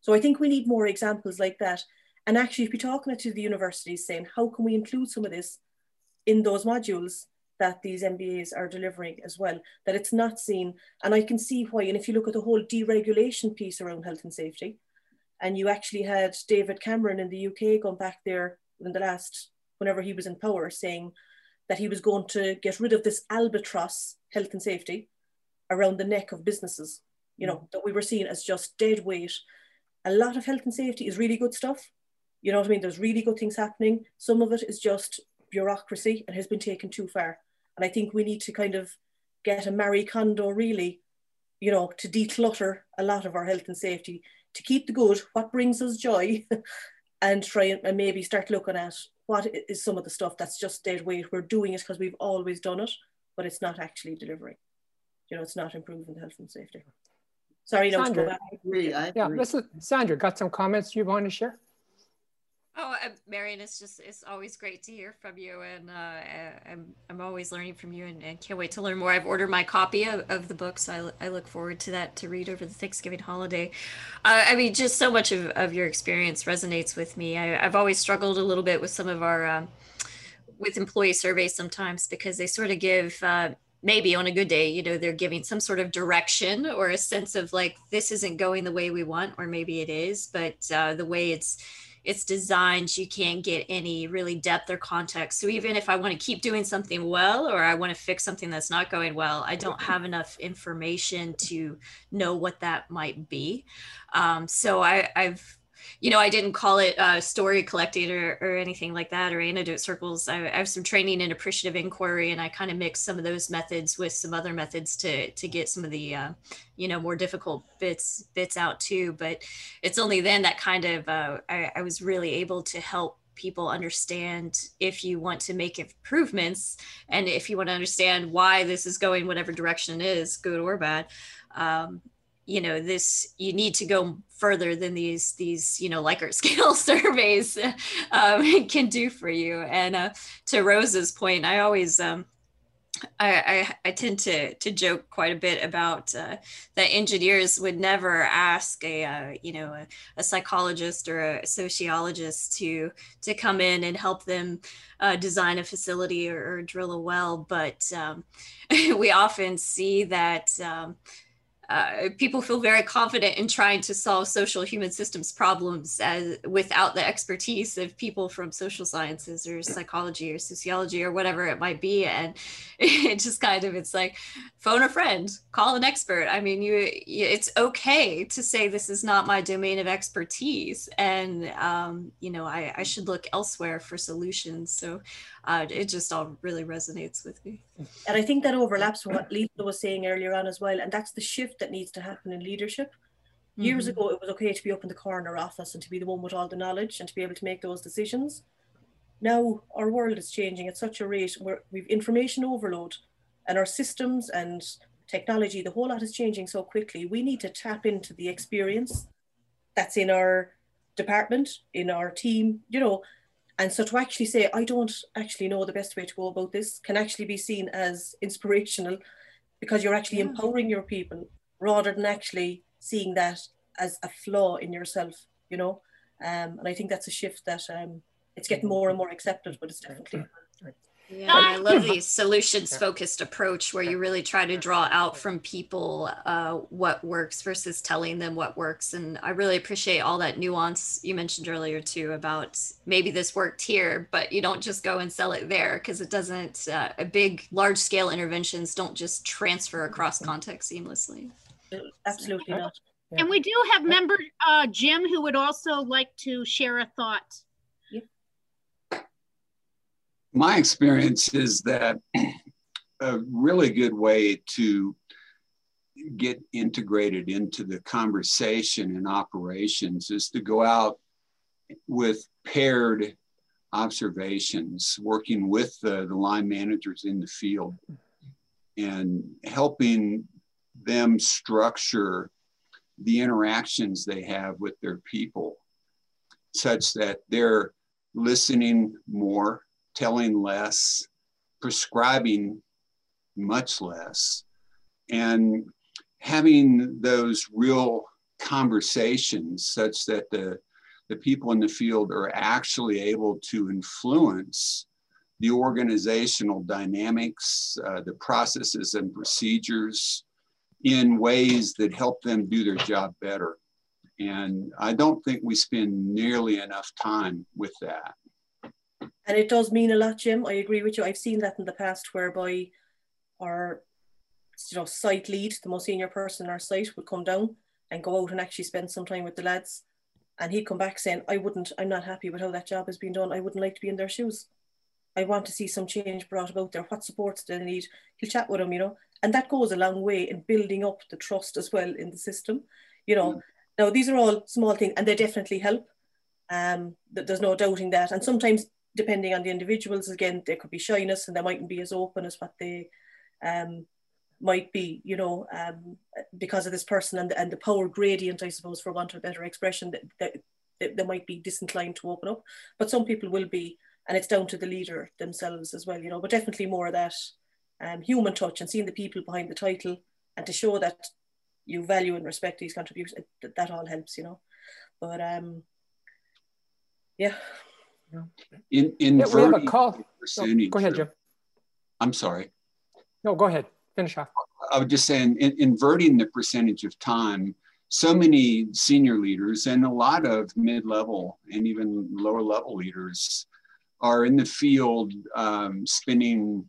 So I think we need more examples like that. And actually, if you're talking to the universities saying, how can we include some of this in those modules that these MBAs are delivering as well, that it's not seen. And I can see why. And if you look at the whole deregulation piece around health and safety, and you actually had David Cameron in the UK going back there in the last, whenever he was in power, saying that he was going to get rid of this albatross health and safety around the neck of businesses, you know, mm. that we were seeing as just dead weight a lot of health and safety is really good stuff. You know what I mean? There's really good things happening. Some of it is just bureaucracy and has been taken too far. And I think we need to kind of get a Marie Kondo really, you know, to declutter a lot of our health and safety, to keep the good, what brings us joy, *laughs* and try and maybe start looking at what is some of the stuff that's just dead weight. We're doing it because we've always done it, but it's not actually delivering. You know, it's not improving health and safety. Sorry, no. Sandra. I agree. I Yeah, listen, Sandra, got some comments you want to share? Oh, uh, Marion, it's just it's always great to hear from you, and uh, I'm I'm always learning from you, and, and can't wait to learn more. I've ordered my copy of, of the book, so I, l- I look forward to that to read over the Thanksgiving holiday. Uh, I mean, just so much of, of your experience resonates with me. I, I've always struggled a little bit with some of our um, with employee surveys sometimes because they sort of give uh, maybe on a good day, you know, they're giving some sort of direction or a sense of like this isn't going the way we want, or maybe it is, but uh, the way it's it's designed, you can't get any really depth or context. So even if I want to keep doing something well, or I want to fix something that's not going well, I don't have enough information to know what that might be. Um, so I, I've you know, I didn't call it uh, story collecting or, or anything like that or anecdote circles. I, I have some training in appreciative inquiry, and I kind of mix some of those methods with some other methods to to get some of the uh, you know more difficult bits bits out too. But it's only then that kind of uh, I, I was really able to help people understand if you want to make improvements and if you want to understand why this is going whatever direction it is, good or bad. Um, you know this you need to go further than these these you know likert *laughs* scale surveys um, *laughs* can do for you. And uh, to Rosa's point i always um, I, I, I tend to to joke quite a bit about uh, that engineers would never ask a uh, you know a, a, psychologist or a sociologist to to come in and help them uh, design a facility or, or, drill a well, but um, *laughs* we often see that um, uh, people feel very confident in trying to solve social human systems problems as, without the expertise of people from social sciences or psychology or sociology or whatever it might be. And *laughs* it just kind of it's like phone a friend call an expert. I mean you, it's okay to say this is not my domain of expertise. And um, you know I, I should look elsewhere for solutions. So uh, it just all really resonates with me. And I think that overlaps with what Lisa was saying earlier on as well. And that's the shift that needs to happen in leadership. Years Mhm. ago, it was okay to be up in the corner office and to be the one with all the knowledge and to be able to make those decisions. Now, our world is changing at such a rate where we've information overload and our systems and technology, the whole lot is changing so quickly. We need to tap into the experience that's in our department, in our team, you know. And so to actually say, I don't actually know the best way to go about this can actually be seen as inspirational because you're actually Yeah. empowering your people rather than actually seeing that as a flaw in yourself, you know. Um, and I think that's a shift that um, it's getting more and more accepted, but it's definitely Yeah, I love the solutions focused approach where you really try to draw out from people uh, what works versus telling them what works. And I really appreciate all that nuance you mentioned earlier, too, about maybe this worked here, but you don't just go and sell it there because it doesn't, uh, a big, large scale interventions don't just transfer across context seamlessly. Absolutely not. And we do have member uh, Jim who would also like to share a thought. My experience is that a really good way to get integrated into the conversation and operations is to go out with paired observations, working with the, the line managers in the field and helping them structure the interactions they have with their people such that they're listening more telling less, prescribing much less, and having those real conversations such that the, the people in the field are actually able to influence the organizational dynamics, uh, the processes and procedures in ways that help them do their job better. And I don't think we spend nearly enough time with that. And it does mean a lot, Jim. I agree with you. I've seen that in the past whereby our you know, site lead, the most senior person in our site, would come down and go out and actually spend some time with the lads. And he'd come back saying, I wouldn't, I'm not happy with how that job has been done. I wouldn't like to be in their shoes. I want to see some change brought about there. What supports do they need? He'll chat with them, you know. And that goes a long way in building up the trust as well in the system. You know, mm. now these are all small things and they definitely help. Um, there's no doubting that. And sometimes depending on the individuals, again, there could be shyness and they mightn't be as open as what they um, might be, you know, um, because of this person and the, and the power gradient, I suppose, for want of a better expression, that, that, that they might be disinclined to open up. But some people will be, and it's down to the leader themselves as well, you know, but definitely more of that um, human touch and seeing the people behind the title and to show that you value and respect these contributions, that, that all helps, you know. But um, yeah. In, in Yeah, we have a call. Percentage Go ahead, Jim. I'm sorry. No, go ahead. Finish off. I was just saying, in, inverting the percentage of time, so many senior leaders and a lot of mid-level and even lower level leaders are in the field um, spending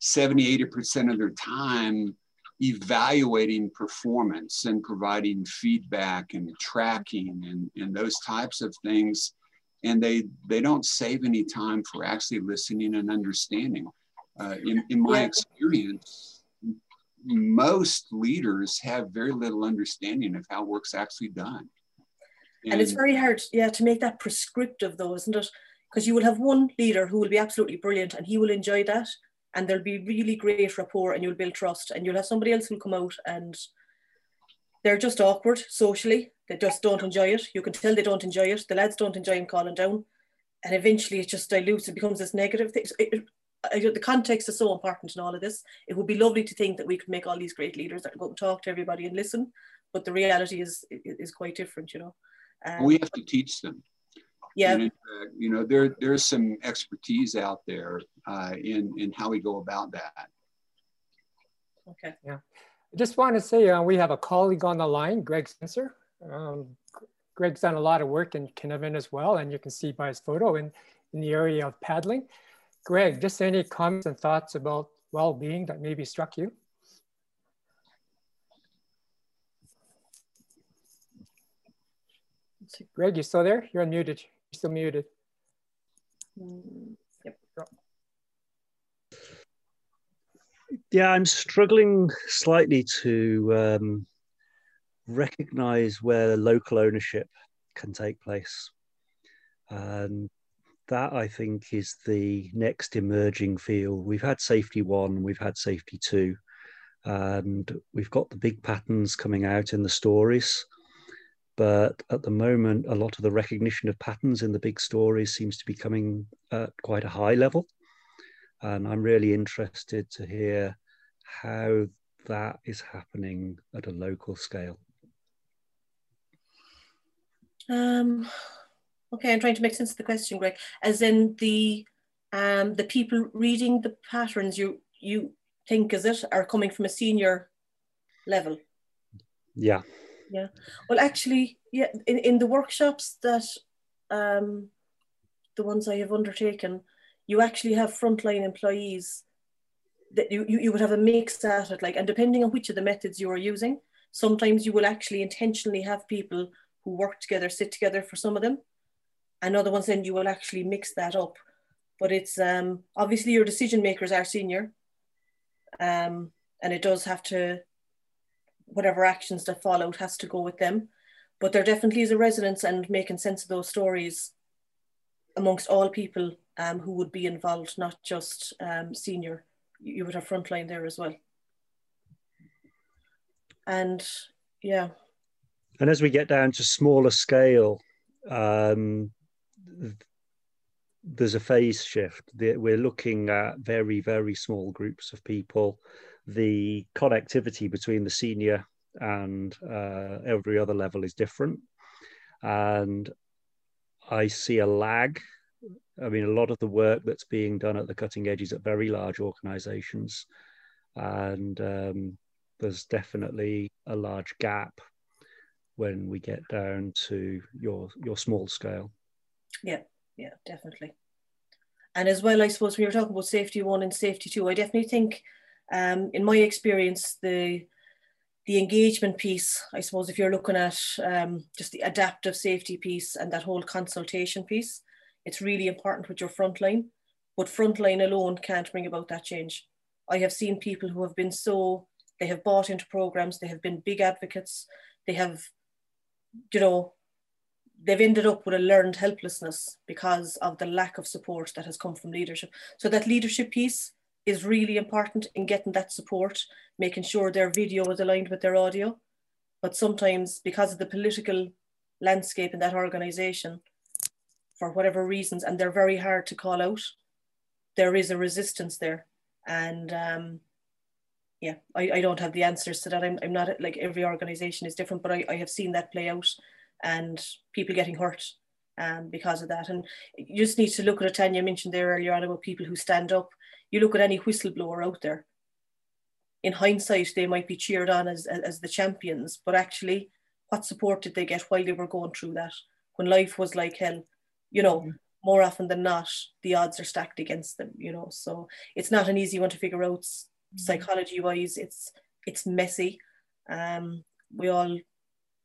70, 80% of their time evaluating performance and providing feedback and tracking and, and those types of things. And they, they don't save any time for actually listening and understanding. Uh, in, in my experience, most leaders have very little understanding of how work's actually done. And it's very hard, yeah, to make that prescriptive though, isn't it? Because you will have one leader who will be absolutely brilliant and he will enjoy that. And there'll be really great rapport and you'll build trust. And you'll have somebody else who'll come out and they're just awkward socially. They just don't enjoy it. You can tell they don't enjoy it. The lads don't enjoy him calling down. And eventually it just dilutes. It becomes this negative thing. So it- I- the context is so important in all of this. It would be lovely to think that we could make all these great leaders that go and talk to everybody and listen. But the reality is is quite different, you know. Um, we have to teach them. yeah. And in fact, you know, there there's some expertise out there uh, in in how we go about that. Okay. I just want to say uh, we have a colleague on the line, Greg Spencer. Um, Greg's done a lot of work in Cynefin as well, and you can see by his photo in, in the area of paddling. Greg, just any comments and thoughts about well-being that maybe struck you? Greg, you still there? You're unmuted. You're still muted. Mm, Yeah, I'm struggling slightly to um, recognize where local ownership can take place. And that I think is the next emerging field. We've had safety one, we've had safety two, and we've got the big patterns coming out in the stories. But at the moment, a lot of the recognition of patterns in the big stories seems to be coming at quite a high level. And I'm really interested to hear how that is happening at a local scale. Um, okay, I'm trying to make sense of the question, Greg. As in the um, the people reading the patterns you you think is it are coming from a senior level. Yeah. Yeah. Well, actually, yeah. In, in the workshops that um, the ones I have undertaken, you actually have frontline employees that you, you, you would have a mix at it, like, and depending on which of the methods you are using, sometimes you will actually intentionally have people who work together, sit together for some of them, and other ones then you will actually mix that up. But it's um, obviously your decision makers are senior, um, and it does have to, whatever actions that fall out has to go with them. But there definitely is a resonance and making sense of those stories amongst all people um, who would be involved, not just um, senior. You would have frontline there as well. And yeah. And as we get down to smaller scale, um, there's a phase shift. We're looking at very, very small groups of people. The connectivity between the senior and uh, every other level is different. And I see a lag. I mean, a lot of the work that's being done at the cutting edge is at very large organizations. And um, there's definitely a large gap when we get down to your your small scale. Yeah, yeah, definitely. And as well, I suppose when you're talking about safety one and safety two, I definitely think, um, in my experience, the the engagement piece, I suppose, if you're looking at um, just the adaptive safety piece and that whole consultation piece, it's really important with your frontline. But frontline alone can't bring about that change. I have seen people who have been so, they have bought into programs, they have been big advocates, they have, you know, they've ended up with a learned helplessness because of the lack of support that has come from leadership. So that leadership piece is really important in getting that support, making sure their video is aligned with their audio. But sometimes because of the political landscape in that organization, for whatever reasons, and they're very hard to call out, there is a resistance there. And um, yeah, I, I don't have the answers to that. I'm, I'm not like every organization is different, but I, I have seen that play out and people getting hurt um, because of that. And you just need to look at it, Tanya mentioned there earlier on about people who stand up. You look at any whistleblower out there. In hindsight, they might be cheered on as, as the champions, but actually, what support did they get while they were going through that? When life was like hell, you know, mm-hmm. more often than not, the odds are stacked against them, you know. So it's not an easy one to figure out mm-hmm. psychology wise. It's it's messy. Um, we all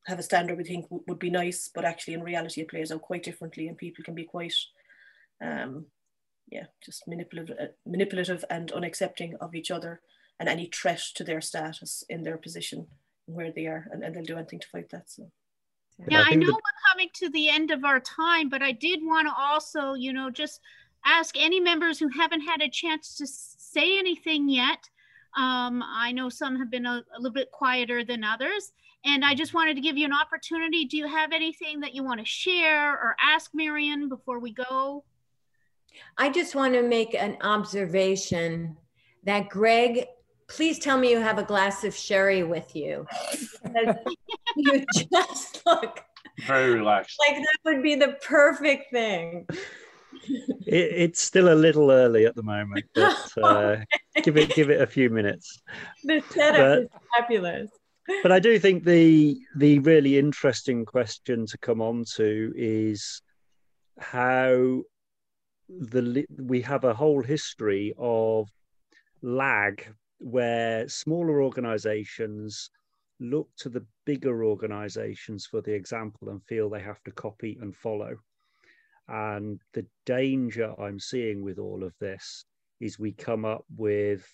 have a standard we think would be nice, but actually in reality it plays out quite differently, and people can be quite, um, yeah, just manipulative, uh, manipulative and unaccepting of each other and any threat to their status in their position where they are, and, and they'll do anything to fight that. So. Yeah, I know we're coming to the end of our time, but I did want to also, you know, just ask any members who haven't had a chance to say anything yet. Um, I know some have been a, a little bit quieter than others. And I just wanted to give you an opportunity. Do you have anything that you want to share or ask Marion before we go? I just want to make an observation that Greg, please tell me you have a glass of sherry with you. *laughs* you just look very relaxed. Like that would be the perfect thing. It, it's still a little early at the moment, but *laughs* uh, give it give it a few minutes. The setup but, is fabulous but I do think the the really interesting question to come on to is how the we have a whole history of lag where smaller organizations look to the bigger organizations for the example and feel they have to copy and follow and the danger i'm seeing with all of this is we come up with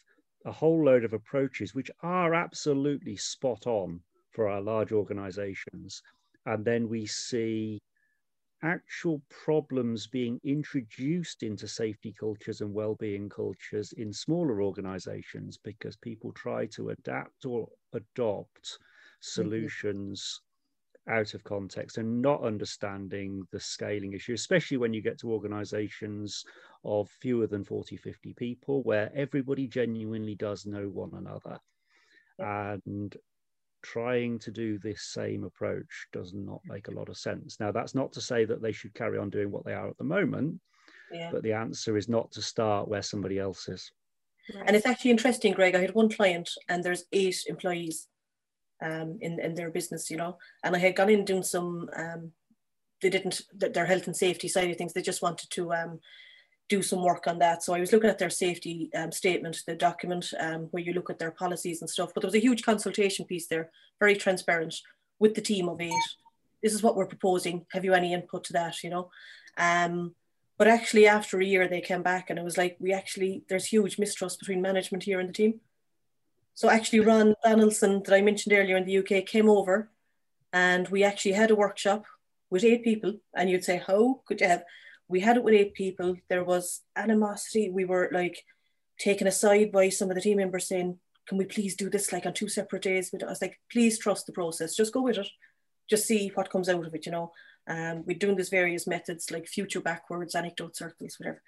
a whole load of approaches which are absolutely spot on for our large organizations. And then we see actual problems being introduced into safety cultures and well-being cultures in smaller organizations because people try to adapt or adopt mm-hmm. solutions out of context and not understanding the scaling issue, especially when you get to organizations of fewer than 40, 50 people, where everybody genuinely does know one another. And trying to do this same approach does not make a lot of sense. Now, that's not to say that they should carry on doing what they are at the moment, Yeah. but the answer is not to start where somebody else is. And it's actually interesting, Greg. I had one client and there's eight employees um, in, in their business, you know, and I had gone in doing some, um, they didn't, their health and safety side of things, they just wanted to um, do some work on that. So I was looking at their safety um, statement, the document um, where you look at their policies and stuff, but there was a huge consultation piece there, very transparent with the team of eight. This is what we're proposing. Have you any input to that, you know? Um, but actually, after a year, they came back and it was like, we actually, there's huge mistrust between management here and the team. So actually, Ron Donaldson, that I mentioned earlier in the UK, came over and we actually had a workshop with eight people. And you'd say, how could you have? We had it with eight people. There was animosity. We were like taken aside by some of the team members saying, can we please do this like on two separate days? I was like, please trust the process. Just go with it. Just see what comes out of it, you know. Um, we're doing this various methods like future backwards, anecdote circles, whatever.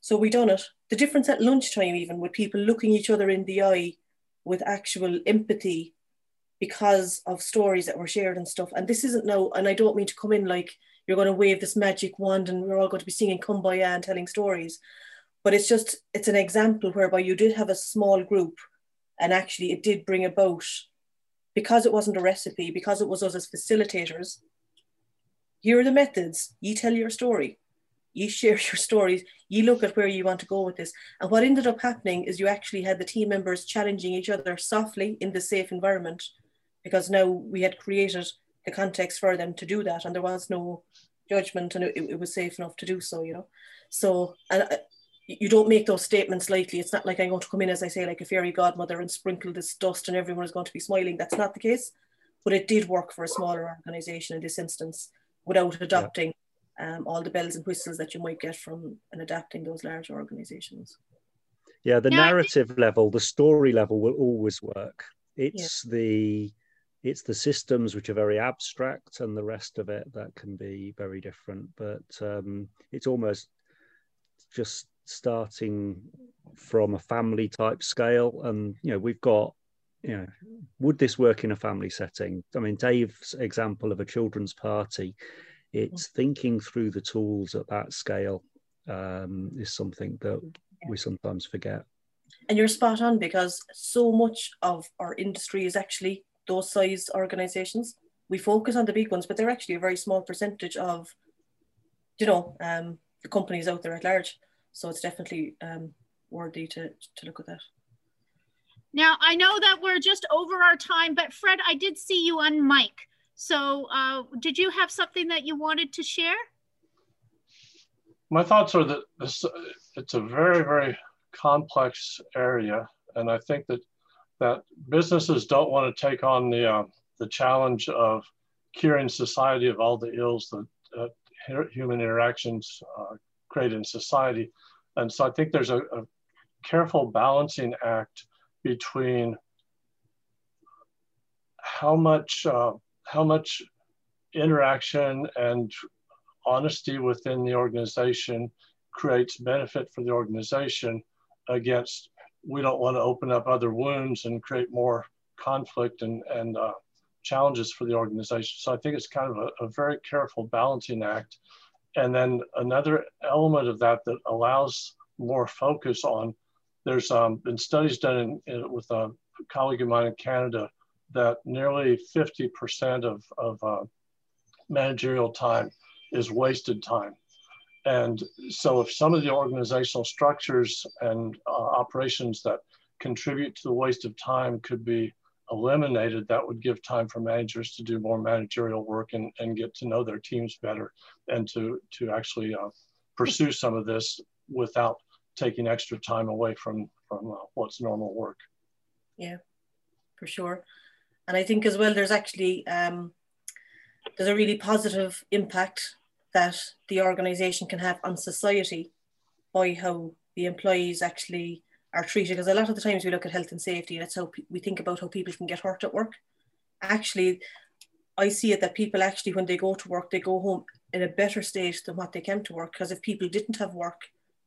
So we done it. The difference at lunchtime, even with people looking each other in the eye with actual empathy because of stories that were shared and stuff. And this isn't now, and I don't mean to come in like you're going to wave this magic wand and we're all going to be singing Kumbaya and telling stories. But it's just, it's an example whereby you did have a small group and actually it did bring about, because it wasn't a recipe, because it was us as facilitators, here are the methods. You tell your story. You share your stories. You look at where you want to go with this. And what ended up happening is you actually had the team members challenging each other softly in the safe environment because now we had created the context for them to do that and there was no judgment and it, it was safe enough to do so, you know. So, and uh, you don't make those statements lightly. It's not like I'm going to come in, as I say, like a fairy godmother and sprinkle this dust and everyone is going to be smiling. That's not the case. But it did work for a smaller organization in this instance without adopting yeah. um, all the bells and whistles that you might get from and adapting those larger organizations. Yeah, the narrative level, the story level will always work. It's yeah. the it's the systems which are very abstract and the rest of it that can be very different. But um, it's almost just starting from a family type scale, and you know we've got you know, would this work in a family setting? I mean, Dave's example of a children's party, it's thinking through the tools at that scale um, is something that we sometimes forget. And you're spot on because so much of our industry is actually those size organizations. We focus on the big ones, but they're actually a very small percentage of, you know, um, the companies out there at large. So it's definitely um, worthy to, to look at that. Now, I know that we're just over our time, but Fred, I did see you on mic. So uh, did you have something that you wanted to share? My thoughts are that this, it's a very, very complex area. And I think that, that businesses don't want to take on the, uh, the challenge of curing society of all the ills that uh, human interactions uh, create in society. And so I think there's a, a careful balancing act between how much uh, how much interaction and honesty within the organization creates benefit for the organization against we don't want to open up other wounds and create more conflict and, and uh, challenges for the organization. So I think it's kind of a, a, very careful balancing act. And then another element of that that allows more focus on there's um, been studies done in, in, with a colleague of mine in Canada that nearly 50% of, of uh, managerial time is wasted time. And so if some of the organizational structures and uh, operations that contribute to the waste of time could be eliminated, that would give time for managers to do more managerial work and, and get to know their teams better and to, to actually uh, pursue some of this without taking extra time away from from uh, what's normal work. Yeah, for sure. And I think as well, there's actually um, there's a really positive impact that the organisation can have on society by how the employees actually are treated. Because a lot of the times we look at health and safety, and that's how we think about how people can get hurt at work. Actually, I see it that people actually, when they go to work, they go home in a better state than what they came to work. Because if people didn't have work,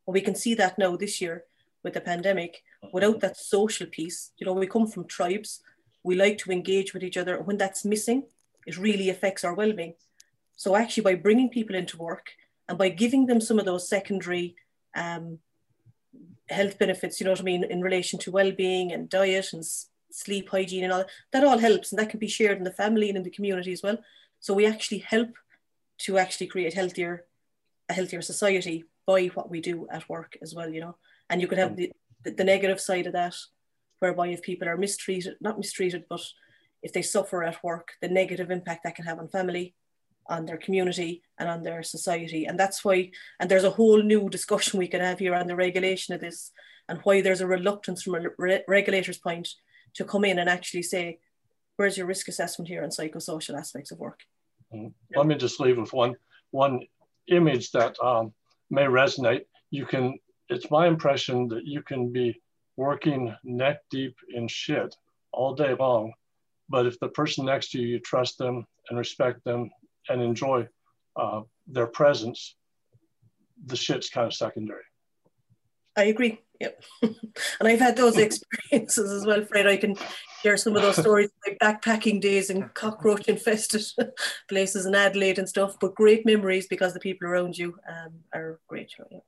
well, we can see that now this year with the pandemic, without that social piece, you know, we come from tribes, we like to engage with each other. And when that's missing, it really affects our well being. So, actually, by bringing people into work And by giving them some of those secondary um, health benefits, you know what I mean, in relation to well-being and diet and sleep hygiene and all that, that all helps and that can be shared in the family and in the community as well. So we actually help to actually create healthier, a healthier society by what we do at work as well, you know. And you could have the, the, the negative side of that, whereby if people are mistreated, not mistreated, but if they suffer at work, the negative impact that can have on family, on their community, and on their society. And that's why, and there's a whole new discussion we can have here on the regulation of this and why there's a reluctance from a re regulator's point to come in and actually say, where's your risk assessment here on psychosocial aspects of work? Mm. Let me just leave with one one image that um, may resonate. You can. It's my impression that you can be working neck deep in shit all day long, but if the person next to you, you trust them and respect them and enjoy uh, their presence, the shit's kind of secondary. I agree. Yep. *laughs* and I've had those *laughs* experiences as well, Fred. I can share some of those *laughs* stories, like backpacking days in cockroach infested places in Adelaide and stuff, but great memories because the people around you um, are great. Yeah.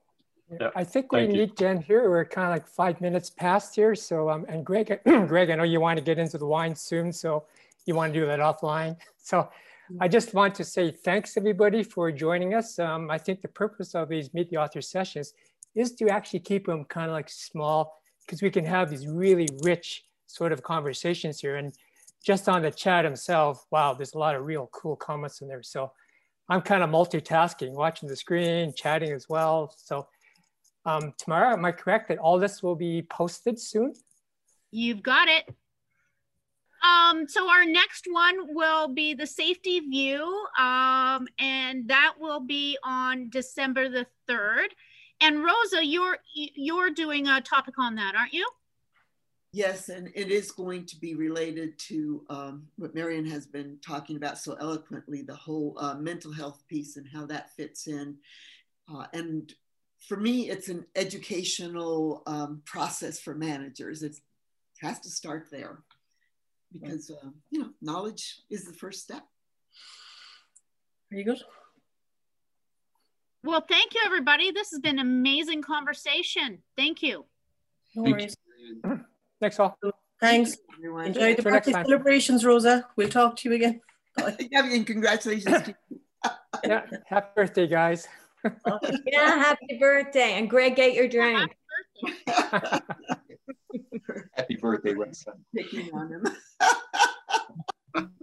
Yeah. I think we need to end here. We're kind of like five minutes past here. So, um, and Greg, *clears throat* Greg, I know you want to get into the wine soon, so you want to do that offline. So, I just want to say thanks everybody for joining us. Um, I think the purpose of these Meet the Author sessions is to actually keep them kind of like small because we can have these really rich sort of conversations here. And just on the chat himself, wow, there's a lot of real cool comments in there. So I'm kind of multitasking, watching the screen, chatting as well. So um, am I correct that all this will be posted soon? You've got it. Um, so our next one will be the safety view, um, and that will be on December the 3rd. And Rosa, you're you're doing a topic on that, aren't you? Yes, and it is going to be related to um, what Marion has been talking about so eloquently, the whole uh, mental health piece and how that fits in. Uh, and for me, it's an educational um, process for managers. It's, it has to start there because, uh, you know, knowledge is the first step. Very good. Well, thank you, everybody. This has been an amazing conversation. Thank you. No worries. Thanks all. Thanks. Everyone. Enjoy the birthday celebrations, Rosa. We'll talk to you again. Bye. *laughs* yeah, and congratulations to you. *laughs* yeah, happy birthday, guys. *laughs* yeah, happy birthday. And Greg, get your drink. Happy birthday, Wesson. Picking on him.